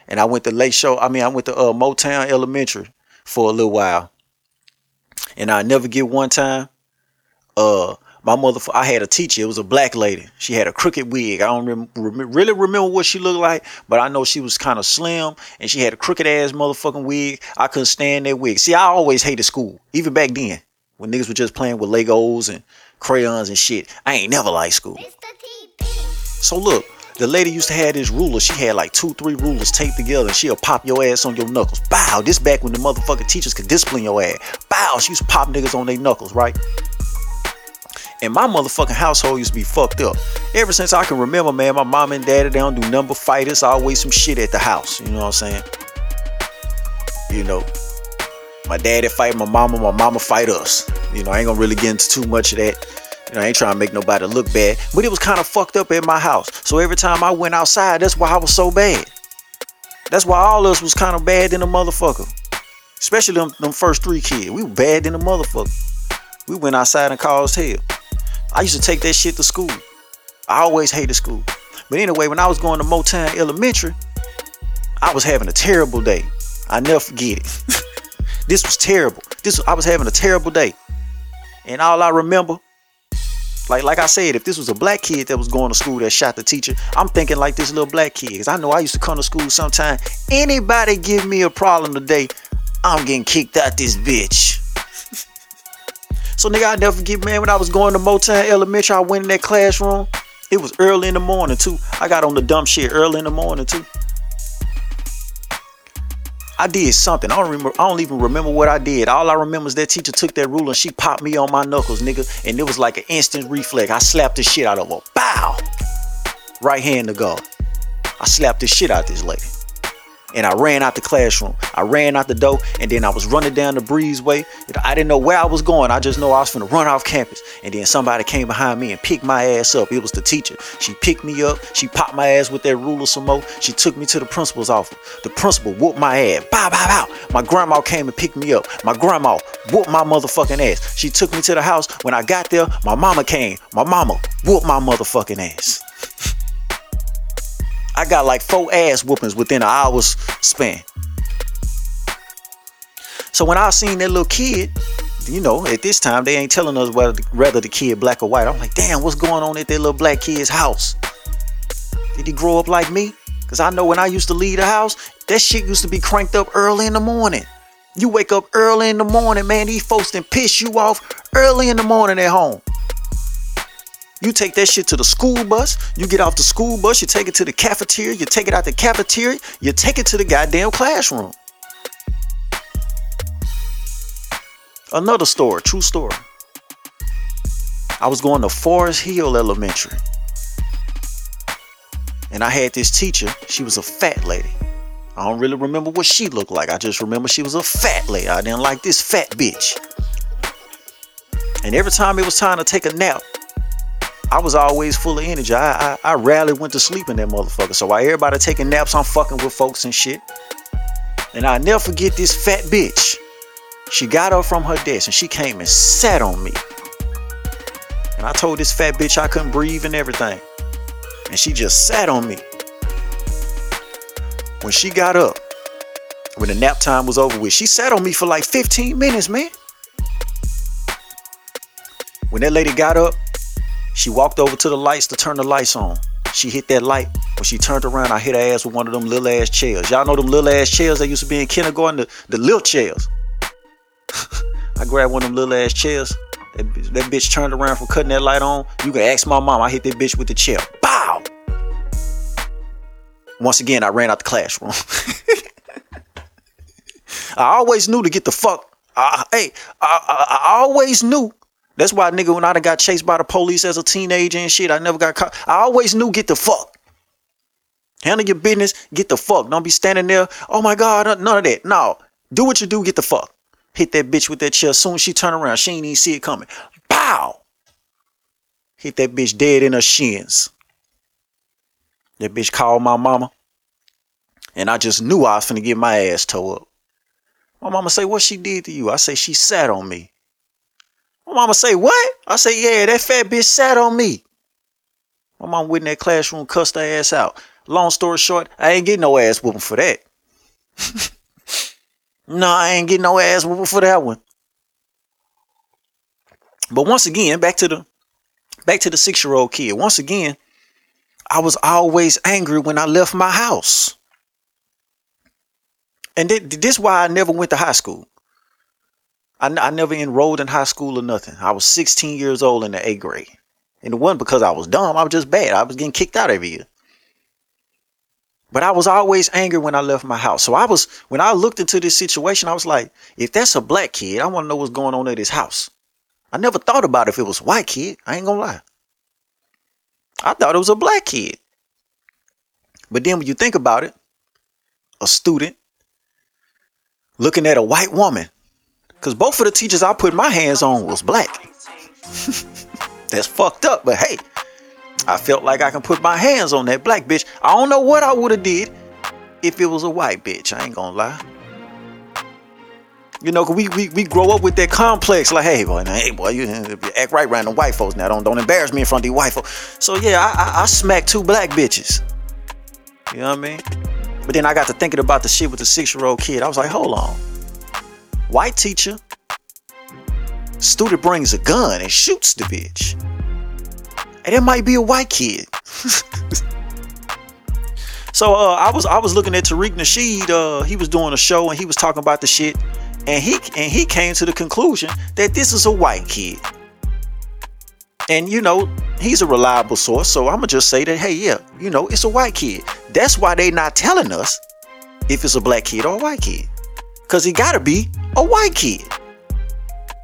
and I went to Lake Show. I mean, I went to uh, Motown Elementary for a little while, and I never get one time. Uh, my mother, I had a teacher. It was a black lady. She had a crooked wig. I don't rem- rem- really remember what she looked like, but I know she was kind of slim and she had a crooked ass motherfucking wig. I couldn't stand that wig. See, I always hated school, even back then when niggas were just playing with Legos and crayons and shit. I ain't never liked school. So look, the lady used to have this ruler. She had like two, three rulers taped together, and she'll pop your ass on your knuckles. Bow. This back when the motherfucking teachers could discipline your ass. Bow. She used to pop niggas on their knuckles, right? And my motherfucking household used to be fucked up. Ever since I can remember, man, my mom and daddy, they don't do number fighters. Always some shit at the house. You know what I'm saying? You know, my daddy fight my mama, my mama fight us. You know, I ain't gonna really get into too much of that. You know, I ain't trying to make nobody look bad, but it was kind of fucked up at my house. So every time I went outside, that's why I was so bad. That's why all of us was kind of bad than a motherfucker. Especially them, them first three kids. We were bad than a motherfucker. We went outside and caused hell. I used to take that shit to school. I always hated school. But anyway, when I was going to Motown Elementary, I was having a terrible day. I never forget it. this was terrible. This I was having a terrible day. And all I remember, like like I said, if this was a black kid that was going to school that shot the teacher, I'm thinking like this little black kid. Cause I know I used to come to school sometime. Anybody give me a problem today, I'm getting kicked out this bitch. So nigga, I never forget, man, when I was going to Motown Elementary, I went in that classroom. It was early in the morning too. I got on the dumb shit early in the morning too. I did something. I don't remember. I don't even remember what I did. All I remember is that teacher took that ruler and she popped me on my knuckles, nigga. And it was like an instant reflex. I slapped the shit out of her. Bow. Right hand to God. I slapped the shit out this lady and I ran out the classroom. I ran out the door, and then I was running down the breezeway. I didn't know where I was going. I just know I was gonna run off campus. And then somebody came behind me and picked my ass up. It was the teacher. She picked me up. She popped my ass with that ruler some more. She took me to the principal's office. The principal whooped my ass. Bow, bow, bow. My grandma came and picked me up. My grandma whooped my motherfucking ass. She took me to the house. When I got there, my mama came. My mama whooped my motherfucking ass. I got like four ass whoopings within an hour's span. So when I seen that little kid, you know, at this time they ain't telling us whether whether the kid black or white. I'm like, damn, what's going on at that little black kid's house? Did he grow up like me? Cause I know when I used to leave the house, that shit used to be cranked up early in the morning. You wake up early in the morning, man. These folks then piss you off early in the morning at home. You take that shit to the school bus. You get off the school bus. You take it to the cafeteria. You take it out the cafeteria. You take it to the goddamn classroom. Another story, true story. I was going to Forest Hill Elementary. And I had this teacher, she was a fat lady. I don't really remember what she looked like. I just remember she was a fat lady. I didn't like this fat bitch. And every time it was time to take a nap, I was always full of energy. I, I, I rarely went to sleep in that motherfucker. So while everybody taking naps, I'm fucking with folks and shit. And I never forget this fat bitch. She got up from her desk and she came and sat on me. And I told this fat bitch I couldn't breathe and everything. And she just sat on me. When she got up, when the nap time was over with, she sat on me for like 15 minutes, man. When that lady got up, she walked over to the lights to turn the lights on. She hit that light. When she turned around, I hit her ass with one of them little ass chairs. Y'all know them little ass chairs that used to be in kindergarten, the, the little chairs. I grabbed one of them little ass chairs. That, bitch- that bitch turned around from cutting that light on. You can ask my mom. I hit that bitch with the chair. Bow! Once again, I ran out the classroom. I always knew to get the fuck. I, hey, I, I, I always knew. That's why, nigga, when I done got chased by the police as a teenager and shit, I never got caught. I always knew get the fuck. Handle your business, get the fuck. Don't be standing there. Oh my God, uh, none of that. No, do what you do, get the fuck. Hit that bitch with that chair. Soon as she turn around, she ain't even see it coming. Pow! Hit that bitch dead in her shins. That bitch called my mama. And I just knew I was finna get my ass towed up. My mama say, what she did to you? I say, she sat on me. My mama say, what? I say, yeah, that fat bitch sat on me. My mom went in that classroom, cussed her ass out. Long story short, I ain't getting no ass whooping for that. no, I ain't getting no ass whooping for that one. But once again, back to the back to the six-year-old kid. Once again, I was always angry when I left my house. And thi- this why I never went to high school. I, never enrolled in high school or nothing. I was 16 years old in the eighth grade. And it wasn't because I was dumb. I was just bad. I was getting kicked out every year. But I was always angry when I left my house. So I was, when I looked into this situation, I was like, if that's a black kid, I want to know what's going on at his house. I never thought about if it was a white kid. I ain't gonna lie. I thought it was a black kid. But then when you think about it, a student looking at a white woman, because both of the teachers I put my hands on was black. That's fucked up, but hey, I felt like I can put my hands on that black bitch. I don't know what I would have did if it was a white bitch. I ain't gonna lie. You know, 'cause we, we we grow up with that complex, like, hey boy, now, hey boy, you, you act right around the white folks now. Don't don't embarrass me in front of the white folks. So yeah, I, I I smacked two black bitches. You know what I mean? But then I got to thinking about the shit with the six year old kid. I was like, hold on, white teacher, student brings a gun and shoots the bitch. And it might be a white kid. so uh, I was I was looking at Tariq Nasheed. Uh, he was doing a show and he was talking about the shit, and he and he came to the conclusion that this is a white kid. And you know he's a reliable source, so I'm gonna just say that hey, yeah, you know it's a white kid. That's why they not telling us if it's a black kid or a white kid, cause he gotta be a white kid.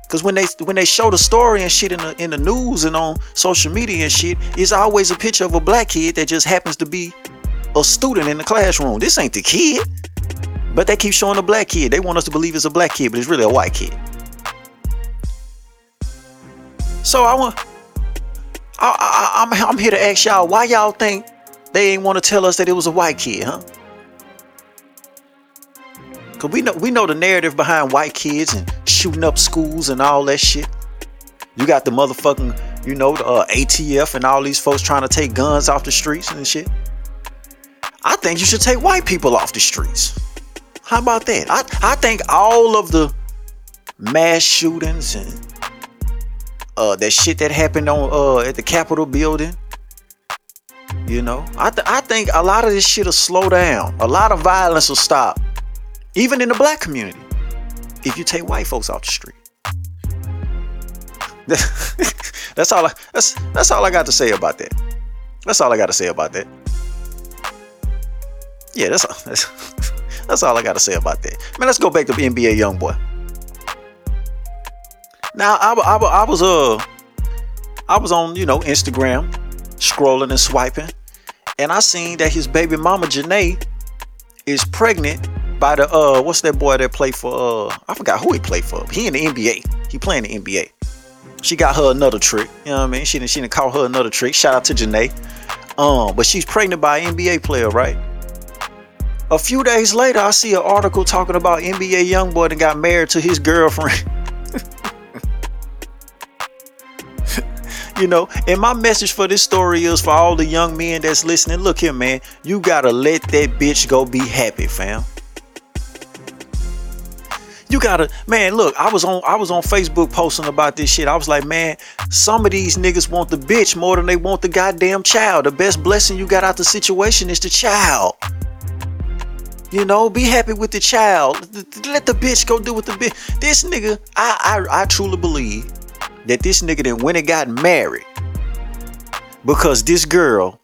Cause when they when they show the story and shit in the in the news and on social media and shit, it's always a picture of a black kid that just happens to be a student in the classroom. This ain't the kid. But they keep showing a black kid. They want us to believe it's a black kid, but it's really a white kid. So I want I, I, I'm I'm here to ask y'all why y'all think they ain't want to tell us that it was a white kid, huh? Cause we know we know the narrative behind white kids and shooting up schools and all that shit. You got the motherfucking, you know, the uh, ATF and all these folks trying to take guns off the streets and shit. I think you should take white people off the streets. How about that? I, I think all of the mass shootings and uh, that shit that happened on uh, at the Capitol building. You know, I, th- I think a lot of this shit will slow down. A lot of violence will stop, even in the black community, if you take white folks off the street. that's all. I, that's that's all I got to say about that. That's all I got to say about that. Yeah, that's all. That's, that's all I got to say about that. Man, let's go back to NBA YoungBoy. Now, I, I, I was uh, I was on you know Instagram, scrolling and swiping, and I seen that his baby mama Janae is pregnant by the uh what's that boy that played for uh I forgot who he played for. He in the NBA. He playing the NBA. She got her another trick. You know what I mean? She didn't she didn't call her another trick. Shout out to Janae. Um, but she's pregnant by an NBA player, right? A few days later, I see an article talking about NBA young boy that got married to his girlfriend. you know, and my message for this story is for all the young men that's listening. Look here, man, you gotta let that bitch go be happy, fam. You gotta, man. Look, I was on, I was on Facebook posting about this shit. I was like, man, some of these niggas want the bitch more than they want the goddamn child. The best blessing you got out the situation is the child. You know, be happy with the child. Let the bitch go do with the bitch. This nigga, I, I, I truly believe that this nigga then went and got married because this girl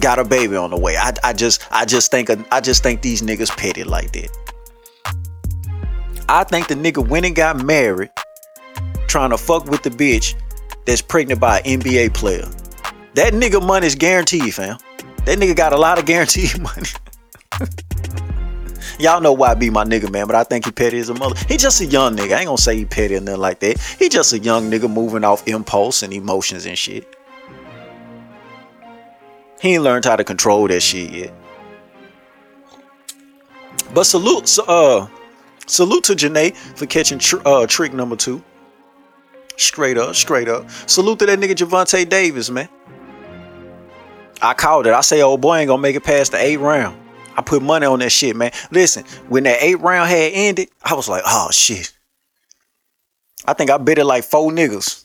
got a baby on the way. I, I just, I just think, I just think these niggas petty like that. I think the nigga went and got married trying to fuck with the bitch that's pregnant by an NBA player. That nigga money is guaranteed, fam. That nigga got a lot of guaranteed money. Y'all know why I be my nigga, man, but I think he petty as a mother. He just a young nigga. I ain't gonna say he petty or nothing like that. He just a young nigga moving off impulse and emotions and shit. He ain't learned how to control that shit yet. But salute, uh, Salute to Janae for catching tr- uh, trick number two. Straight up, straight up. Salute to that nigga Gervonta Davis, man. I called it. I say, old boy ain't gonna make it past the eight round. I put money on that shit, man. Listen, when that eight round had ended, I was like, oh shit. I think I bet it like four niggas.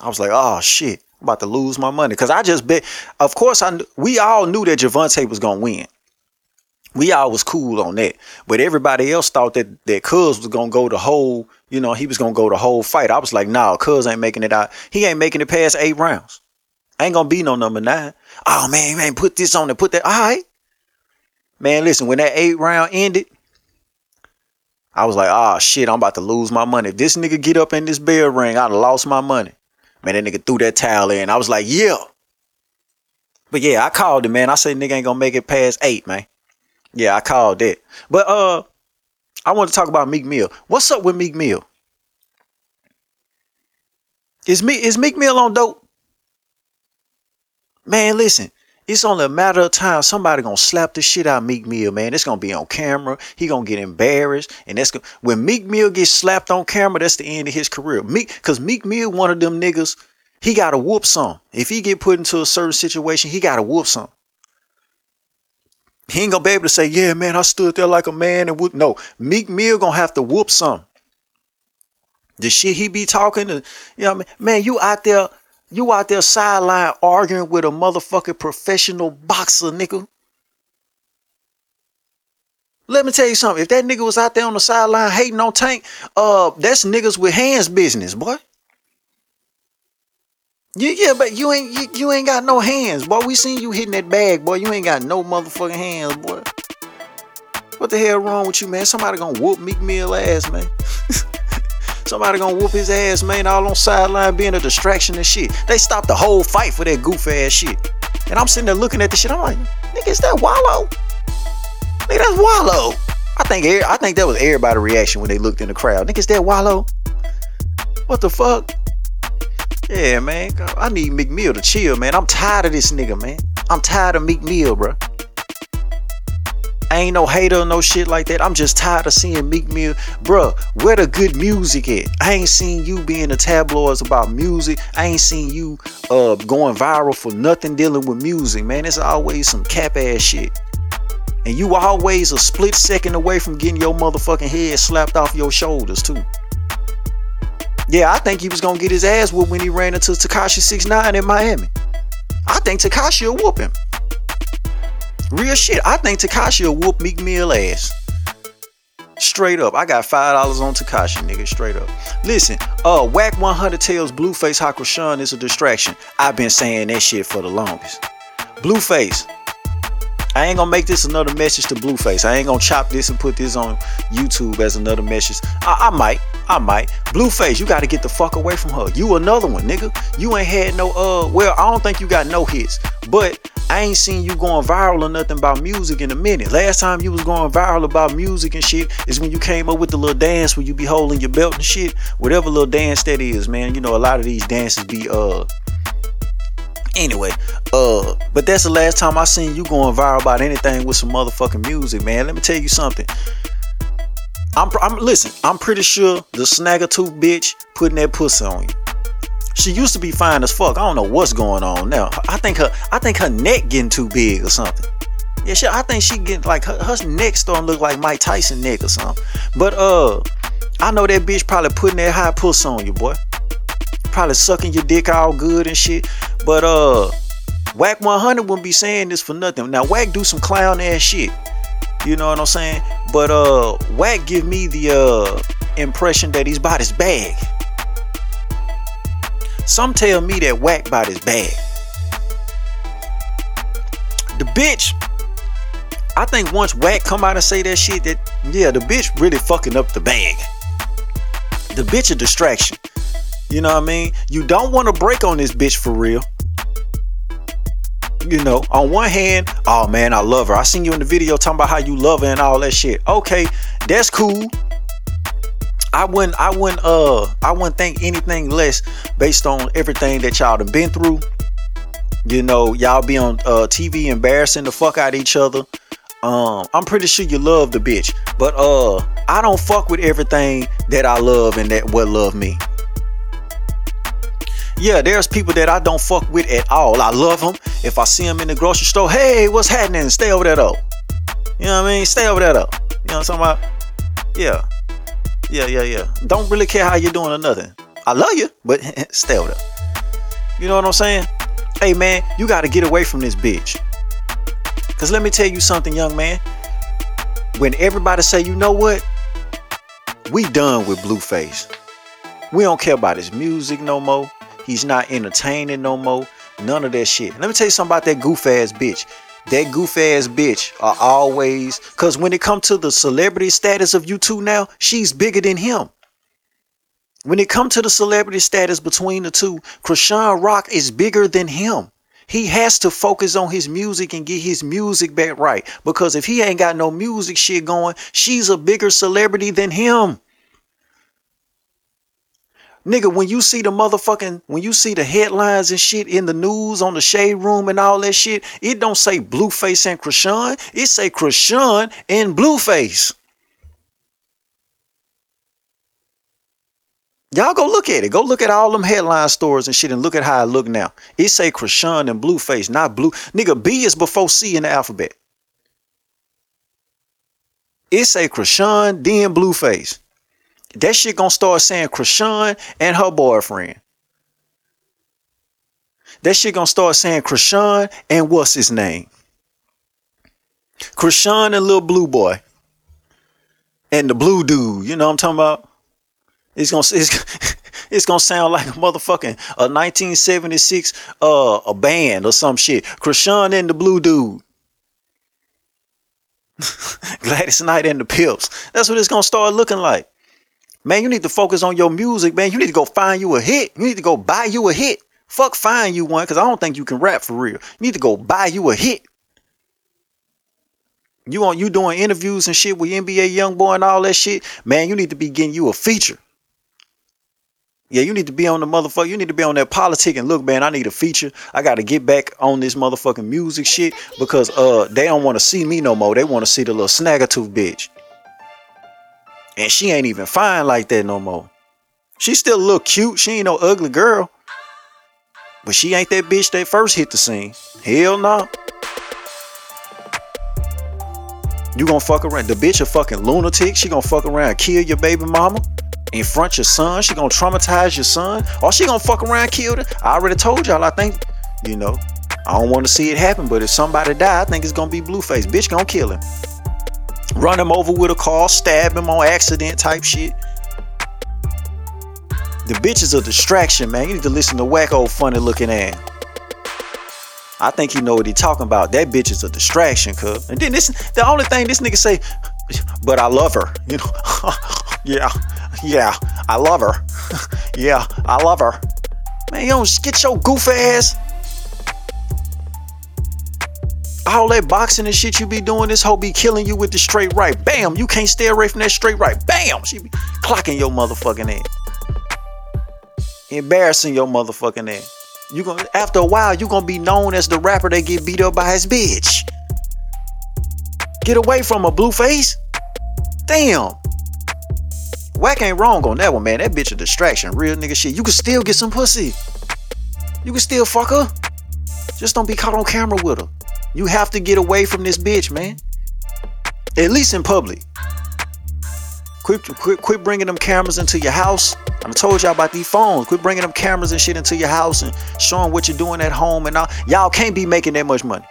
I was like, oh shit, I'm about to lose my money. Cause I just bet, of course, I we all knew that Gervonta was gonna win we all was cool on that. But everybody else thought that that Cuz was gonna go the whole, you know, he was gonna go the whole fight. I was like, nah, Cuz ain't making it out. He ain't making it past eight rounds. Ain't gonna be no number nine. Oh man, man, put this on and put that. All right. Man, listen, when that eight round ended, I was like, oh shit, I'm about to lose my money. If this nigga get up in this bell ring, I'd have lost my money. Man, that nigga threw that towel in. I was like, yeah. But yeah, I called him, man. I said nigga ain't gonna make it past eight, man. Yeah, I called it. But uh I want to talk about Meek Mill. What's up with Meek Mill? Is me is Meek Mill on dope? Man, listen, it's only a matter of time somebody gonna slap the shit out of Meek Mill, man. It's gonna be on camera. He gonna get embarrassed, and that's gonna, when Meek Mill gets slapped on camera. That's the end of his career. Meek, cause Meek Mill, one of them niggas, he gotta whoop some. If he get put into a certain situation, he gotta whoop some. He ain't gonna be able to say, yeah, man, I stood there like a man and would no. Meek Mill gonna have to whoop some. The shit he be talking to, you know, what I mean? man, you out there, you out there sideline arguing with a motherfucking professional boxer, nigga. Let me tell you something. If that nigga was out there on the sideline hating on Tank, uh, that's niggas with hands business, boy. You, yeah, but you ain't you, you ain't got no hands, boy. We seen you hitting that bag, boy. You ain't got no motherfucking hands, boy. What the hell wrong with you, man? Somebody gonna whoop Meek Mill ass, man. Somebody gonna whoop his ass, man. All on sideline being a distraction and shit. They stopped the whole fight for that goof ass shit. And I'm sitting there looking at the shit. I'm like, nigga, is that Wallow? Nigga, that's Wallow. I think I think that was everybody's reaction when they looked in the crowd. Nigga, is that Wallow? What the fuck? Yeah, man. I need Meek Mill to chill, man. I'm tired of this nigga, man. I'm tired of Meek Mill, bro. I ain't no hater or no shit like that. I'm just tired of seeing Meek Mill. Bruh, where the good music at? I ain't seen you being the tabloids about music. I ain't seen you uh going viral for nothing dealing with music, man. It's always some cap ass shit. And you always a split second away from getting your motherfucking head slapped off your shoulders, too. Yeah, I think he was gonna get his ass whooped when he ran into Tekashi Six Nine in Miami. I think Tekashi will whoop him. Real shit. I think Tekashi will whoop Meek Mill ass. Straight up. I got five dollars on Tekashi, nigga. Straight up. Listen, uh, Wack 100 tells Blueface Chrisean is a distraction. I've been saying that shit for the longest. Blueface, I ain't gonna make this another message to Blueface. I ain't gonna chop this and put this on YouTube as another message. I, I might, I might. Blueface, you gotta get the fuck away from her. You another one, nigga. You ain't had no uh well, I don't think you got no hits, but I ain't seen you going viral or nothing about music in a minute. Last time you was going viral about music and shit is when you came up with the little dance where you be holding your belt and shit. Whatever little dance that is, man. You know, a lot of these dances be uh Anyway, uh, but that's the last time I seen you going viral about anything with some motherfucking music, man. Let me tell you something. I'm, I'm listen. I'm pretty sure the snagger tooth bitch putting that pussy on you. She used to be fine as fuck. I don't know what's going on now. I think her, I think her neck getting too big or something. Yeah, shit. I think she getting like her, her neck starting to look like Mike Tyson neck or something. But uh, I know that bitch probably putting that high puss on you, boy. Probably sucking your dick all good and shit. But uh, Wack 100 wouldn't be saying this for nothing. Now Wack do some clown ass shit. You know what I'm saying? But uh, Wack give me the uh impression that he's about his bag. Some tell me that Wack about his bag. The bitch, I think once Wack come out and say that shit, that yeah, the bitch really fucking up the bag. The bitch a distraction. You know what I mean? You don't want to break on this bitch for real you know, on one hand, oh man, I love her. I seen you in the video talking about how you love her and all that shit. Okay, that's cool. I wouldn't, I wouldn't, uh, I wouldn't think anything less based on everything that y'all done been through. You know, y'all be on uh, TV embarrassing the fuck out each other. Um, I'm pretty sure you love the bitch, but uh, I don't fuck with everything that I love and that what love me yeah, there's people that I don't fuck with at all. I love them. If I see them in the grocery store, hey, what's happening? Stay over there though. You know what I mean? Stay over there though. You know what I'm talking about? Yeah. Yeah, yeah, yeah. Don't really care how you're doing or nothing. I love you, but stay over there. You know what I'm saying? Hey man, you gotta get away from this bitch. Cause let me tell you something, young man. When everybody say, you know what? We done with Blueface. We don't care about his music no more. He's not entertaining no more. None of that shit. Let me tell you something about that goof ass bitch. That goof ass bitch are always cause when it comes to the celebrity status of you two now, she's bigger than him. When it comes to the celebrity status between the two, Chrisean Rock is bigger than him. He has to focus on his music and get his music back right. Because if he ain't got no music shit going, she's a bigger celebrity than him. Nigga, when you see the motherfucking, when you see the headlines and shit in the news on the shade room and all that shit, it don't say Blueface and Chrisean. It say Chrisean and Blueface. Y'all go look at it. Go look at all them headline stories and shit and look at how I look now. It say Chrisean and Blueface, not Blue. Nigga, B is before C in the alphabet. It say Chrisean, then Blueface. That shit gonna start saying Chrisean and her boyfriend. That shit gonna start saying Chrisean and what's his name? Chrisean and little blue boy. And the blue dude, you know what I'm talking about? It's gonna it's, it's gonna sound like a motherfucking a 1976 uh a band or some shit. Chrisean and the blue dude. Gladys Knight and the Pips. That's what it's gonna start looking like. Man, you need to focus on your music, man. You need to go find you a hit. You need to go buy you a hit. Fuck find you one, because I don't think you can rap for real. You need to go buy you a hit. You on you doing interviews and shit with NBA YoungBoy and all that shit, man. You need to be getting you a feature. Yeah, you need to be on the motherfucker. You need to be on that politic and look, man. I need a feature. I got to get back on this motherfucking music shit because uh they don't want to see me no more. They want to see the little snagger snaggertooth bitch. And she ain't even fine like that no more. She still a little cute. She ain't no ugly girl. But she ain't that bitch that first hit the scene. Hell no. You gonna fuck around. The bitch a fucking lunatic. She gonna fuck around kill your baby mama. In front your son. She gonna traumatize your son. Or she gonna fuck around kill her. I already told y'all, I think, you know, I don't want to see it happen. But if somebody die, I think it's gonna be Blueface. Bitch gonna kill him run him over with a car, stab him on accident type shit. The bitch is a distraction, man. You need to listen to Wacko funny looking ass. I think he know what he talking about. That bitch is a distraction, cuz. And then this the only thing this nigga say, but I love her. You know, yeah, yeah, I love her. yeah, I love her. Man, you don't get your goof ass. All that boxing and shit you be doing, this hoe be killing you with the straight right. Bam, you can't stay away from that straight right. Bam, she be clocking your motherfucking ass. Embarrassing your motherfucking ass. You gonna after a while, you gonna be known as the rapper that get beat up by his bitch. Get away from a Blueface. Damn. Wack ain't wrong on that one, man. That bitch a distraction. Real nigga shit. You can still get some pussy. You can still fuck her. Just don't be caught on camera with her. You have to get away from this bitch, man. At least in public. Quit, quit, quit bringing them cameras into your house. I told y'all about these phones. Quit bringing them cameras and shit into your house and showing what you're doing at home and all. Y'all can't be making that much money.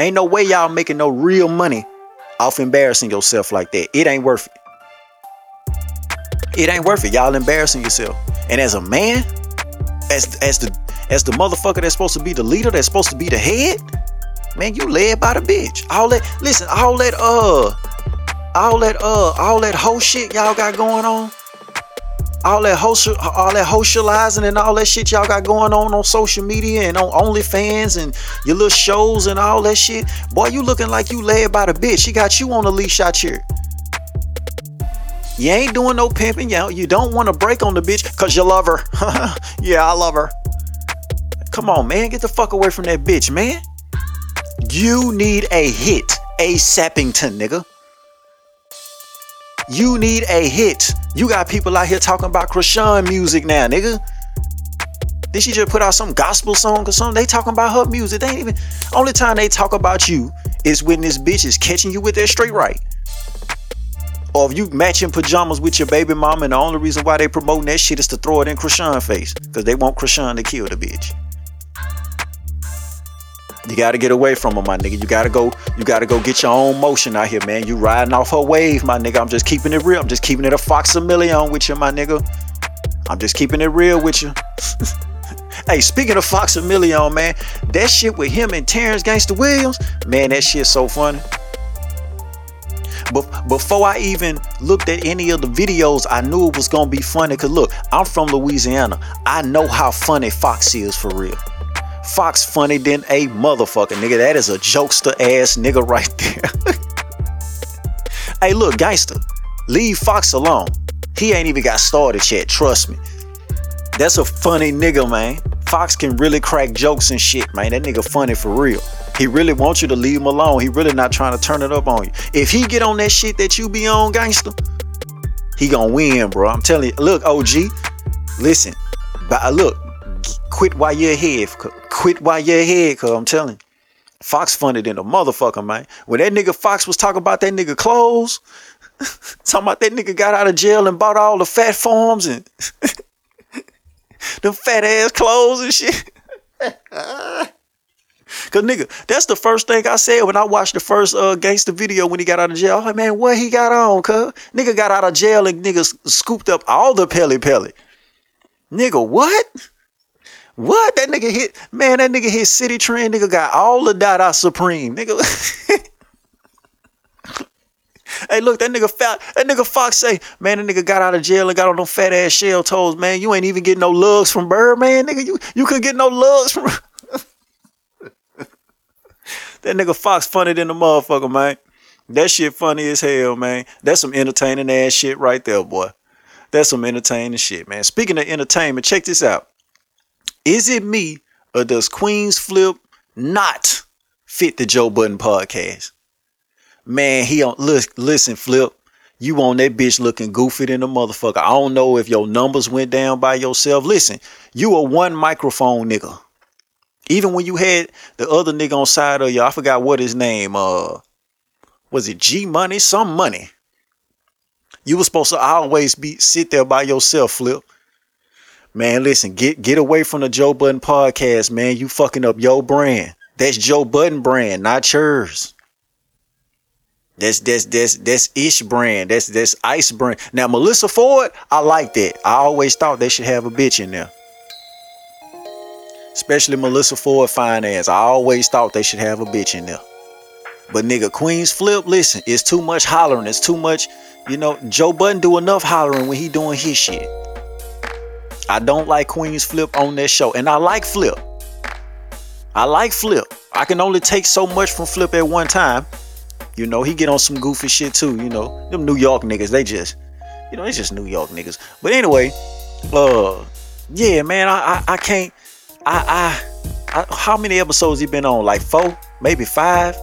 Ain't no way y'all making no real money off embarrassing yourself like that. It ain't worth it. It ain't worth it. Y'all embarrassing yourself. And as a man, as as the as the motherfucker that's supposed to be the leader, that's supposed to be the head, man, you led by the bitch. All that, listen, all that, uh, all that, uh, all that whole shit y'all got going on, all that host, all that socializing and all that shit y'all got going on on social media and on OnlyFans and your little shows and all that shit. Boy, you looking like you led by the bitch. She got you on a leash out here. You ain't doing no pimping. You, you don't want to break on the bitch because you love her. yeah, I love her. Come on, man. Get the fuck away from that bitch, man. You need a hit. A Sappington, nigga. You need a hit. You got people out here talking about Chrisean music now, nigga. Did she just put out some gospel song or something? They talking about her music. They ain't even. Only time they talk about you is when this bitch is catching you with that straight right. Or if you matching pajamas with your baby mama, and the only reason why they promoting that shit is to throw it in Chrisean face. Because they want Chrisean to kill the bitch. You gotta get away from her, my nigga. You gotta go, you gotta go get your own motion out here, man. You riding off her wave, my nigga. I'm just keeping it real. I'm just keeping it a fox a million with you, my nigga. I'm just keeping it real with you. hey, speaking of Fox a Million, man, that shit with him and Terrence Gangster Williams, man, that shit's so funny. But before I even looked at any of the videos, I knew it was gonna be funny. Cause look, I'm from Louisiana. I know how funny Fox is for real. Fox funny than a motherfucker, nigga. That is a jokester ass nigga right there. hey, look, gangster, leave Fox alone. He ain't even got started yet, trust me. That's a funny nigga, man. Fox can really crack jokes and shit, man. That nigga funny for real. He really wants you to leave him alone. He really not trying to turn it up on you. If he get on that shit that you be on, gangster, he gonna win, bro. I'm telling you. Look, OG, listen. But uh, look, quit while you're ahead. Quit while you're ahead, cause I'm telling you. Fox funded in a motherfucker, man. When that nigga Fox was talking about that nigga clothes, talking about that nigga got out of jail and bought all the Phat Farms and them fat ass clothes and shit. Cause nigga, that's the first thing I said when I watched the first uh gangster video when he got out of jail. I was like, man, what he got on, cuz? Nigga got out of jail and nigga scooped up all the Pelle Pelle. Nigga, what? What? That nigga hit, man, that nigga hit Citi Trend, nigga got all the Dada Supreme. Nigga. hey, look, that nigga fat, that nigga Fox say, man, that nigga got out of jail and got on them fat ass shell toes, man. You ain't even getting no lugs from Birdman, nigga. You you could get no lugs from That nigga Fox funny than the motherfucker, man. That shit funny as hell, man. That's some entertaining ass shit right there, boy. That's some entertaining shit, man. Speaking of entertainment, check this out. Is it me or does Queenzflip not fit the Joe Budden podcast? Man, he on listen, Flip. You on that bitch looking goofy than a motherfucker. I don't know if your numbers went down by yourself. Listen, you a one microphone nigga. Even when you had the other nigga on side of you, I forgot what his name. Uh, was it G Money? Some money. You was supposed to always be sit there by yourself, Flip. Man, listen, get get away from the Joe Budden podcast, man. You fucking up your brand. That's Joe Budden brand, not yours. That's that's that's that's Ish brand. That's that's Ice brand. Now Melissa Ford, I like that. I always thought they should have a bitch in there especially Melissa Ford Finance. I always thought they should have a bitch in there. But nigga, Queenzflip, listen, it's too much hollering. It's too much, you know, Joe Budden do enough hollering when he doing his shit. I don't like Queenzflip on that show. And I like Flip. I like Flip. I can only take so much from Flip at one time. You know, he get on some goofy shit too. You know, them New York niggas, they just, you know, it's just New York niggas. But anyway, uh, yeah, man, I I, I can't. I, I I how many episodes he been on? Like four, maybe five.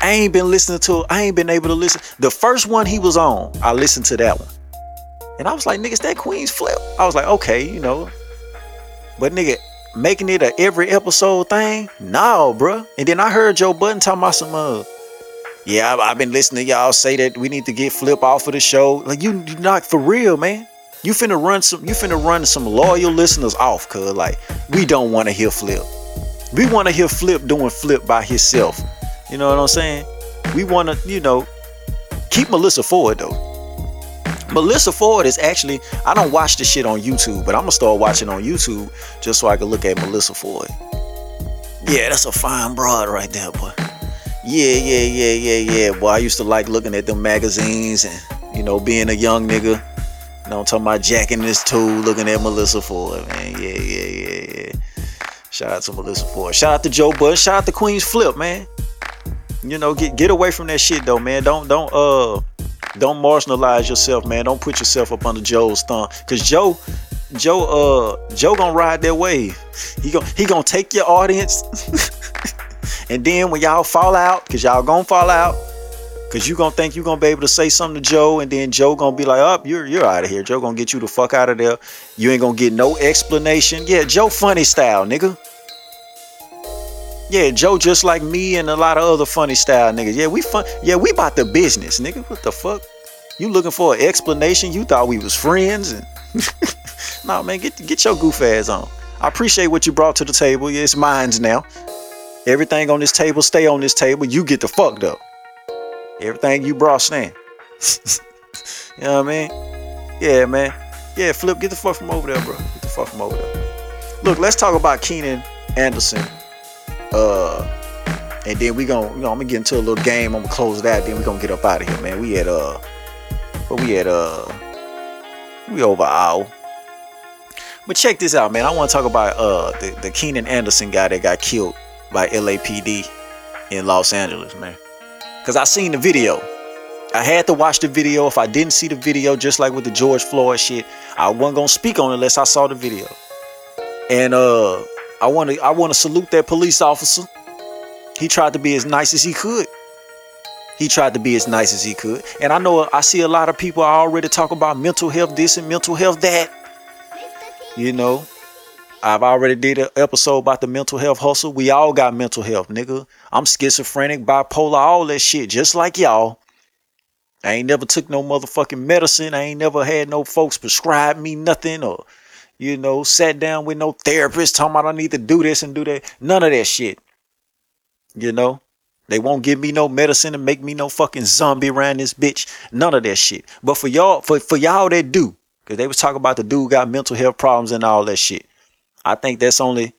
I ain't been listening to. I ain't been able to listen. The first one he was on, I listened to that one, and I was like, niggas, that Queenzflip. I was like, okay, you know, but nigga, making it a every episode thing, no, bruh. And then I heard Joe Budden talking about some uh yeah, I've been listening to y'all say that we need to get Flip off of the show. Like you, you not for real, man. You finna run some. You finna run some loyal listeners off, cause like we don't want to hear Flip. We want to hear Flip doing Flip by himself. You know what I'm saying? We want to, you know, keep Melissa Ford though. Melissa Ford is actually. I don't watch the shit on YouTube, but I'm gonna start watching on YouTube just so I can look at Melissa Ford. Yeah, that's a fine broad right there, boy. Yeah, yeah, yeah, yeah, yeah. Boy, I used to like looking at them magazines and, you know, being a young nigga. You know, I'm talking about jacking this tool, looking at Melissa Ford, man. Yeah, yeah, yeah, yeah. Shout out to Melissa Ford. Shout out to Joe Bush. Shout out to Queenzflip, man. You know, get get away from that shit though, man. Don't don't uh don't marginalize yourself, man. Don't put yourself up under Joe's thumb. Cause Joe, Joe, uh, Joe gonna ride that wave. He gonna he gonna take your audience. And then when y'all fall out, cause y'all gonna fall out, cause you gonna think you gonna be able to say something to Joe, and then Joe gonna be like, "Up, oh, you're you're out of here." Joe gonna get you the fuck out of there. You ain't gonna get no explanation. Yeah, Joe funny style, nigga. Yeah, Joe just like me and a lot of other funny style niggas. Yeah, we fun. Yeah, we about the business, nigga. What the fuck? You looking for an explanation? You thought we was friends and nah, man, get get your goof ass on. I appreciate what you brought to the table. Yeah, it's mine's now. Everything on this table stay on this table. You get the fucked up. Everything you brought stand. you know what I mean? Yeah, man. Yeah, Flip, get the fuck from over there, bro. Get the fuck from over there. Look, let's talk about Keenan Anderson. Uh, and then we gonna, you know, I'm gonna get into a little game. I'm gonna close that. Then we gonna get up out of here, man. We had uh, but we had uh, we over hour. But check this out, man. I want to talk about uh the the Keenan Anderson guy that got killed by LAPD in Los Angeles, man. Cause I seen the video. I had to watch the video. If I didn't see the video, just like with the George Floyd shit, I wasn't gonna speak on it unless I saw the video. And uh, I want to I want to salute that police officer. He tried to be as nice as he could. He tried to be as nice as he could. And I know I see a lot of people already talk about mental health this and mental health that. You know, I've already did an episode about the mental health hustle. We all got mental health, nigga. I'm schizophrenic, bipolar, all that shit, just like y'all. I ain't never took no motherfucking medicine. I ain't never had no folks prescribe me nothing or, you know, sat down with no therapist talking about I need to do this and do that. None of that shit. You know? They won't give me no medicine and make me no fucking zombie around this bitch. None of that shit. But for y'all, for, for y'all that do, because they was talking about the dude got mental health problems and all that shit. I think that's only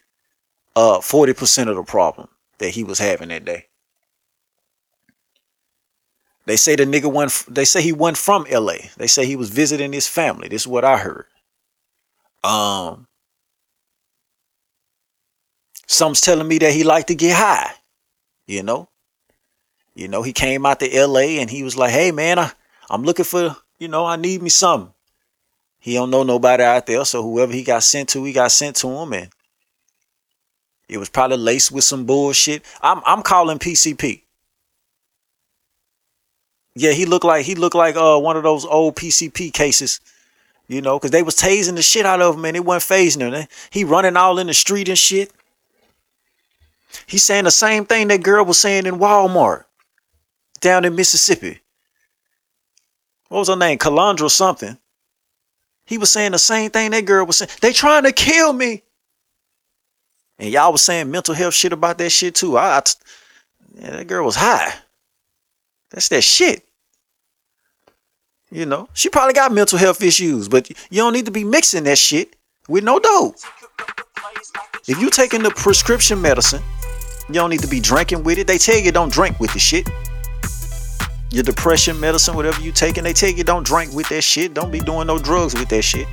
uh 40% of the problem that he was having that day. They say the nigga went they say he went from LA. They say he was visiting his family. This is what I heard. Um Some's telling me that he liked to get high. You know? You know, he came out to LA and he was like, hey man, I, I'm looking for, you know, I need me something. He don't know nobody out there, so whoever he got sent to, he got sent to him, and it was probably laced with some bullshit. I'm I'm calling PCP. Yeah, he looked like he looked like uh one of those old PCP cases, you know, because they was tasing the shit out of him and it wasn't phasing him. He running all in the street and shit. He's saying the same thing that girl was saying in Walmart down in Mississippi. What was her name? Calandra something. He was saying the same thing that girl was saying. They trying to kill me. And y'all was saying mental health shit about that shit too. I, I yeah, that girl was high. That's that shit. You know, she probably got mental health issues, but you don't need to be mixing that shit with no dope. If you taking the prescription medicine, you don't need to be drinking with it. They tell you don't drink with the shit your depression medicine, whatever you taking, they tell you don't drink with that shit. Don't be doing no drugs with that shit.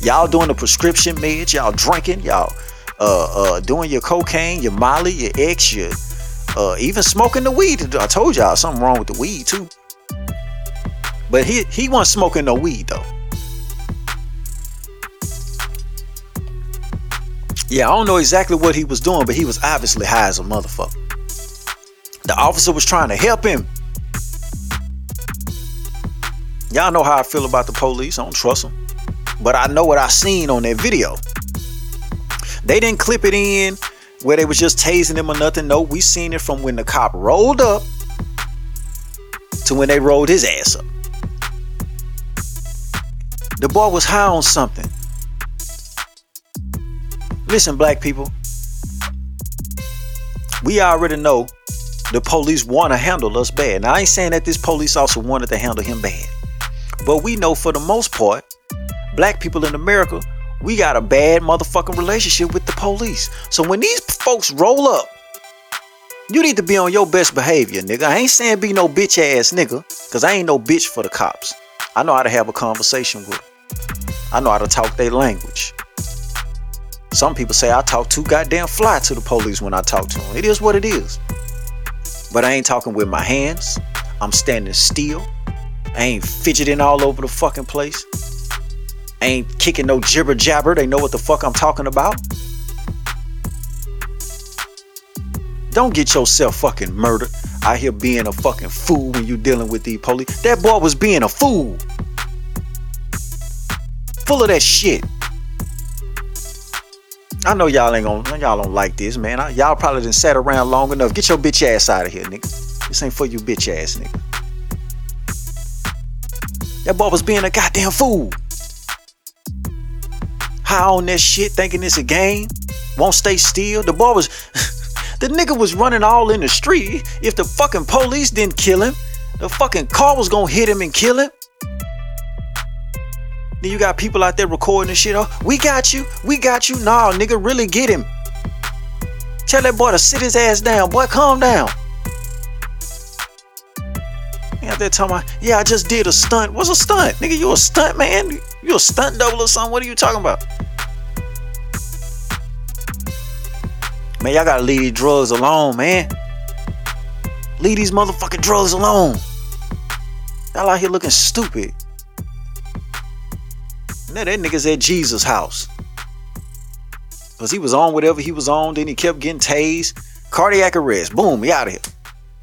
Y'all doing the prescription meds, y'all drinking, y'all uh, uh, doing your cocaine, your Molly, your X, your, uh, even smoking the weed. I told y'all something wrong with the weed too. But he he wasn't smoking no weed though. Yeah, I don't know exactly what he was doing, but he was obviously high as a motherfucker. The officer was trying to help him. Y'all know how I feel about the police. I don't trust them. But I know what I seen on that video. They didn't clip it in where they was just tasing him or nothing. No, we seen it from when the cop rolled up to when they rolled his ass up. The boy was high on something. Listen, black people. We already know the police want to handle us bad. Now, I ain't saying that this police officer wanted to handle him bad. But we know for the most part, black people in America, we got a bad motherfucking relationship with the police. So when these folks roll up, you need to be on your best behavior, nigga. I ain't saying be no bitch ass nigga, because I ain't no bitch for the cops. I know how to have a conversation with them. I know how to talk their language. Some people say I talk too goddamn fly to the police when I talk to them. It is what it is. But I ain't talking with my hands. I'm standing still. I ain't fidgeting all over the fucking place. I ain't kicking no jibber jabber. They know what the fuck I'm talking about. Don't get yourself fucking murdered out here being a fucking fool when you dealing with these police. That boy was being a fool. Full of that shit. I know y'all ain't gonna, y'all don't like this, man. I, y'all probably done sat around long enough. Get your bitch ass out of here, nigga. This ain't for you, bitch ass nigga. That boy was being a goddamn fool. High on that shit, thinking it's a game. Won't stay still. The boy was, the nigga was running all in the street. If the fucking police didn't kill him, the fucking car was gonna hit him and kill him. Then you got people out there recording this shit. Oh, we got you. We got you. Nah, nigga, really get him. Tell that boy to sit his ass down. Boy, calm down. He out there talking about, yeah, I just did a stunt. What's a stunt? Nigga, you a stunt man? You a stunt double or something? What are you talking about? Man, y'all gotta leave these drugs alone, man. Leave these motherfucking drugs alone. Y'all out here looking stupid. Now that nigga's at Jesus' house. Cause he was on whatever he was on, then he kept getting tased. Cardiac arrest. Boom, he out of here.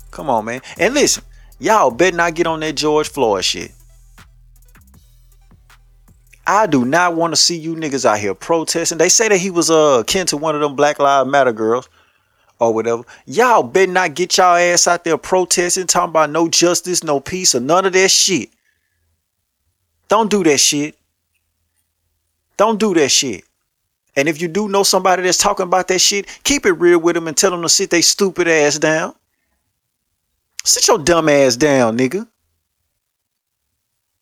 Come on, man. And listen, y'all better not get on that George Floyd shit. I do not want to see you niggas out here protesting. They say that he was uh akin to one of them Black Lives Matter girls or whatever. Y'all better not get y'all ass out there protesting, talking about no justice, no peace, or none of that shit. Don't do that shit. Don't do that shit. And if you do know somebody that's talking about that shit, keep it real with them and tell them to sit their stupid ass down. Sit your dumb ass down, nigga.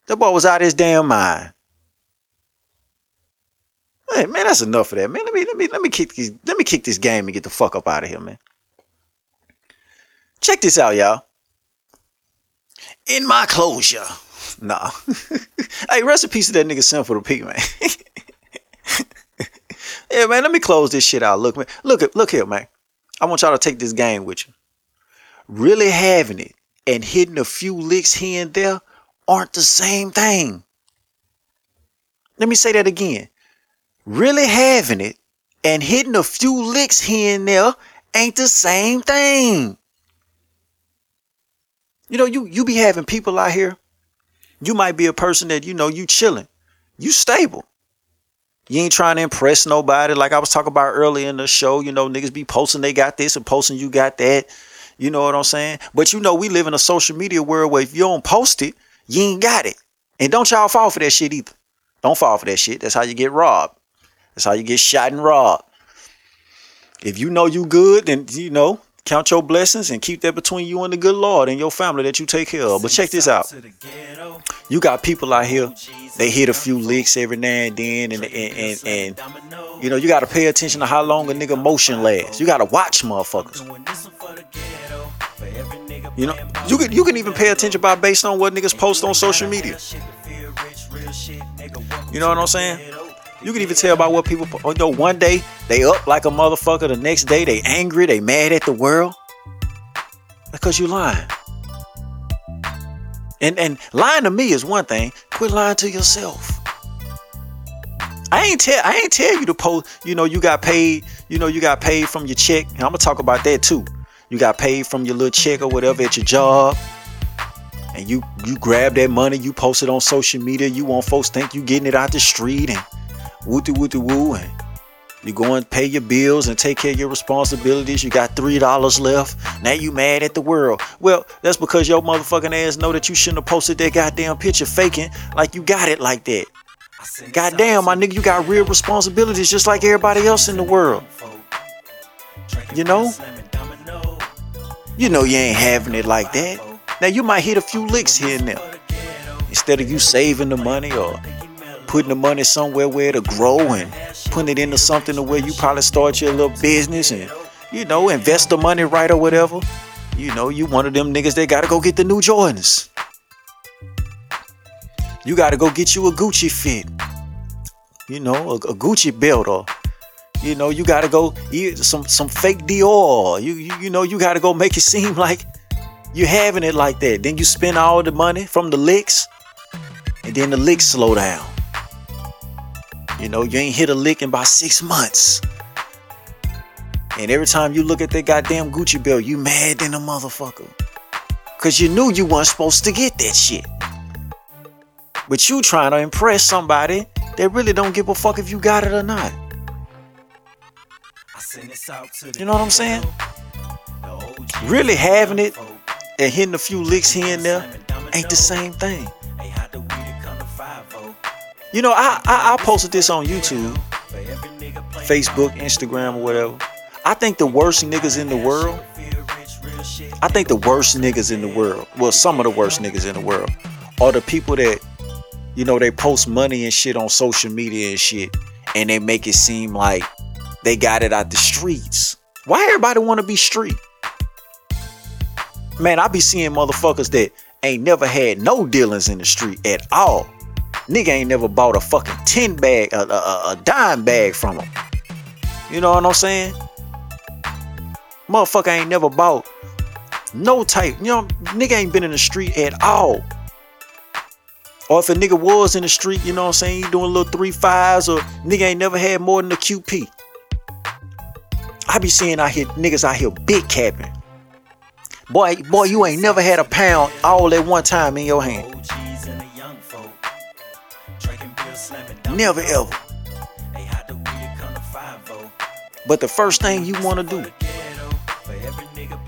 That boy was out his damn mind. Hey man, that's enough of that, man. Let me let me let me kick these let me kick this game and get the fuck up out of here, man. Check this out, y'all. In my closure. Nah. hey, rest in peace to that nigga Simple the P, man. yeah, man, let me close this shit out. Look, man. Look, look here, man. I want y'all to take this game with you. Really having it and hitting a few licks here and there aren't the same thing. Let me say that again. Really having it and hitting a few licks here and there ain't the same thing. You know, you you be having people out here. You might be a person that you know you chilling, you stable. You ain't trying to impress nobody. Like I was talking about earlier in the show, you know, niggas be posting they got this and posting you got that. You know what I'm saying? But you know, we live in a social media world where if you don't post it, you ain't got it. And don't y'all fall for that shit either. Don't fall for that shit. That's how you get robbed. That's how you get shot and robbed. If you know you good, then you know, count your blessings and keep that between you and the good Lord and your family that you take care of. But check this out. You got people out here, they hit a few licks every now and then, and and, and, and you know, you gotta pay attention to how long a nigga motion lasts. You gotta watch motherfuckers. You know, you can you can even pay attention by based on what niggas post on social media. You know what I'm saying? You can even tell by what people. You know, oh, one day they up like a motherfucker. The next day they angry. They mad at the world because you lying. And and lying to me is one thing. Quit lying to yourself. I ain't tell I ain't tell you to post. You know, you got paid. You know, you got paid from your check. And I'm gonna talk about that too. You got paid from your little check or whatever at your job and you you grab that money, you post it on social media, you want folks think you getting it out the street and wooty wooty woo and you go and pay your bills and take care of your responsibilities. You got three dollars left. Now you mad at the world. Well, that's because your motherfucking ass know that you shouldn't have posted that goddamn picture faking like you got it like that. Goddamn, my nigga, you got real responsibilities just like everybody else in the world. You know? You know you ain't having it like that. Now you might hit a few licks here and there. Instead of you saving the money or putting the money somewhere where it'll grow and putting it into something to where you probably start your little business and you know invest the money right or whatever. You know, you one of them niggas that gotta go get the new Jordans. You gotta go get you a Gucci fit. You know, a, a Gucci belt or you know, you gotta go some some fake Dior. You, you you know, you gotta go make it seem like you're having it like that. Then you spend all the money from the licks, and then the licks slow down. You know, you ain't hit a lick in about six months. And every time you look at that goddamn Gucci belt, you mad than a motherfucker. Cause you knew you weren't supposed to get that shit. But you trying to impress somebody that really don't give a fuck if you got it or not. You know what I'm saying? Really having it and hitting a few licks here and there ain't the same thing. You know, I, I, I posted this on YouTube, Facebook, Instagram, or whatever. I think the worst niggas in the world, I think the worst niggas in the world, well, some of the worst niggas in the world, are the people that, you know, they post money and shit on social media and shit, and they make it seem like they got it out the streets. Why everybody want to be street? Man, I be seeing motherfuckers that ain't never had no dealings in the street at all. Nigga ain't never bought a fucking 10 bag, a, a, a dime bag from him. You know what I'm saying? Motherfucker ain't never bought no type. You know, nigga ain't been in the street at all. Or if a nigga was in the street, you know what I'm saying, he doing little three fives, or nigga ain't never had more than a QP. I be seeing out here niggas out here big capping. Boy, boy, you ain't never had a pound all at one time in your hand. Never ever. But the first thing you want to do,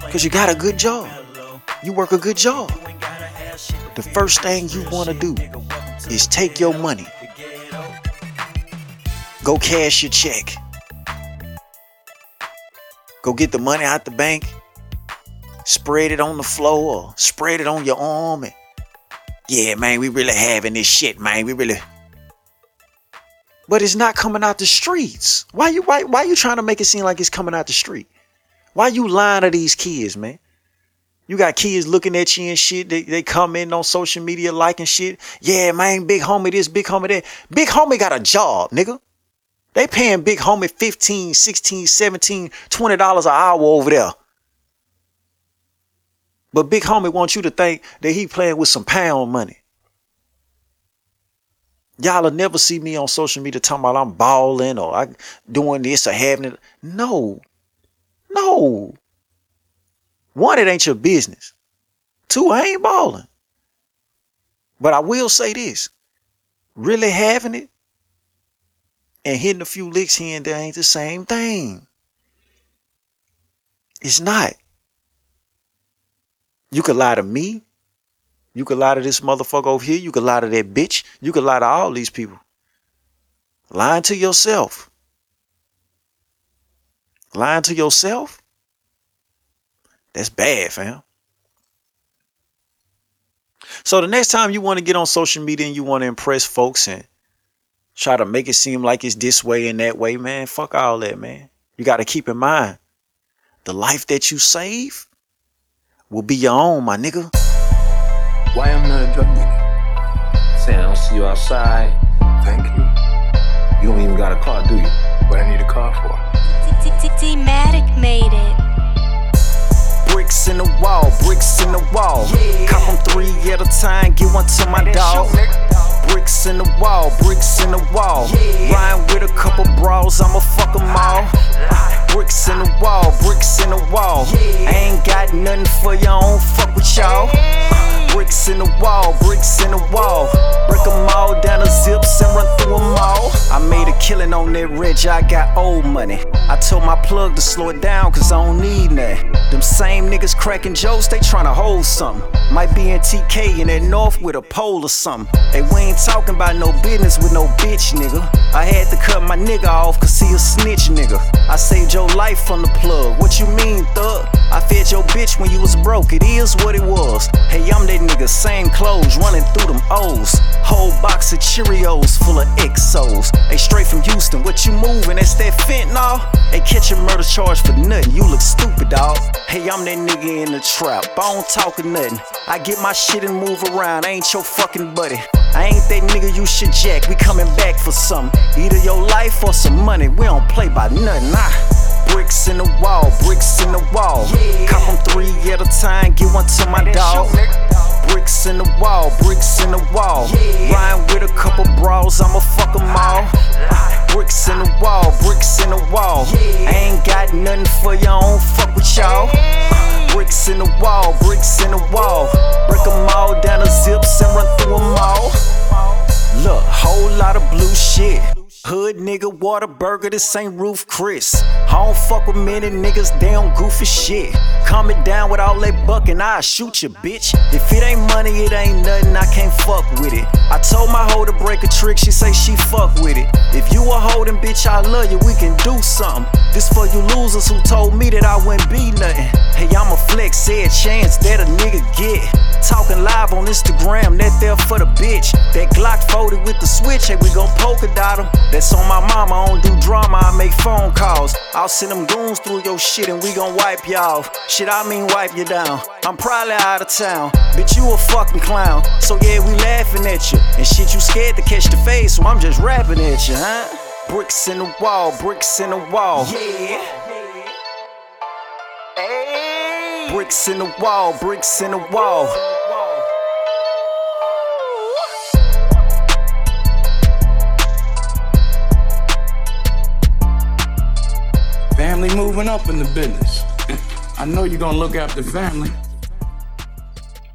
because you got a good job, you work a good job. The first thing you want to do is take your money, go cash your check, go get the money out the bank. Spread it on the floor. Spread it on your arm and yeah man we really having this shit man. We really but it's not coming out the streets why you why, why you trying to make it seem like it's coming out the street why you lying to these kids man you got kids looking at you and shit. They, they come in on social media liking shit. Yeah, man, big homie this, big homie that. Big homie got a job, nigga. They paying big homie 15, 16, 17, 20 dollars an hour over there. But Big Homie wants you to think that he playing with some pound money. Y'all will never see me on social media talking about I'm balling or I doing this or having it. No. No. One, it ain't your business. Two, I ain't balling. But I will say this. Really having it and hitting a few licks here and there ain't the same thing. It's not. You could lie to me. You could lie to this motherfucker over here. You could lie to that bitch. You could lie to all these people. Lying to yourself. Lying to yourself? That's bad, fam. So the next time you want to get on social media and you want to impress folks and try to make it seem like it's this way and that way, man, fuck all that, man. You got to keep in mind the life that you save will be your own, my nigga. Why I'm not a drug dealer? Saying I don't see you outside. Thank you. You don't even got a car, do you? What I need a car for? T-Matic made it. Bricks in the wall, bricks in the wall. Cop them three at a time, get one to my dog. Bricks in the wall, bricks in the wall. Rhyme with a couple bras, I'ma fuck them all. Bricks in the wall, bricks in the wall. I ain't got nothing for you, I don't fuck with y'all. Bricks in the wall, bricks in the wall. Break them all down the zips and run through them all. I made a killing on that rich, I got old money. I told my plug to slow it down, cause I don't need that. Them same niggas cracking jokes, they tryna hold something. Might be in TK in that north with a pole or something. Hey, we ain't talking about no business with no bitch, nigga. I had to cut my nigga off, cause he a snitch, nigga. I saved your life from the plug. What you mean, thug? I fed your bitch when you was broke, it is what it was. Hey, I'm that nigga, same clothes, running through them O's. Whole box of Cheerios full of XOs. Hey, straight from Houston, what you moving? That's that fentanyl? Hey, catch a murder charge for nothing, you look stupid, dawg. Hey, I'm that nigga in the trap, I don't talk nothing. I get my shit and move around, I ain't your fucking buddy. I ain't that nigga you should jack, we coming back for something. Either your life or some money, we don't play by nothing, nah. Bricks in the wall, bricks in the wall. Cop them three at a time, get one to my dog. Bricks in the wall, bricks in the wall. Rhyme with a couple bras, I'ma fuck them all. Bricks in the wall, bricks in the wall. I ain't got nothing for I don't fuck with y'all. Bricks in the wall, bricks in the wall. Break them all down the zips and run through them all. Look, whole lot of blue shit. Hood nigga, Whataburger, this ain't Ruth's Chris. I don't fuck with many niggas, they on goofy shit. Coming down with all that buckin', I shoot you, bitch. If it ain't money, it ain't nothing, I can't fuck with it. I told my hoe to break a trick, she say she fuck with it. If you a holding bitch, I love you, we can do something. This for you losers who told me that I wouldn't be nothing. Hey, I'm a flex, said chance that a nigga get. Talking live on Instagram, that there for the bitch. That Glock folded with the switch, hey, we gon' polka dot 'em. That's on my mama, I don't do drama, I make phone calls. I'll send them goons through your shit and we gon' wipe y'all. Shit, I mean wipe you down. I'm probably out of town. Bitch, you a fucking clown. So yeah, we laughing at you. And shit, you scared to catch the face, so I'm just rapping at you, huh? Bricks in the wall, bricks in the wall. Yeah. Bricks in the wall, bricks in the wall. Moving up in the business. I know you're gonna look after family.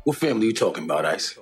What family you talking about, Ice?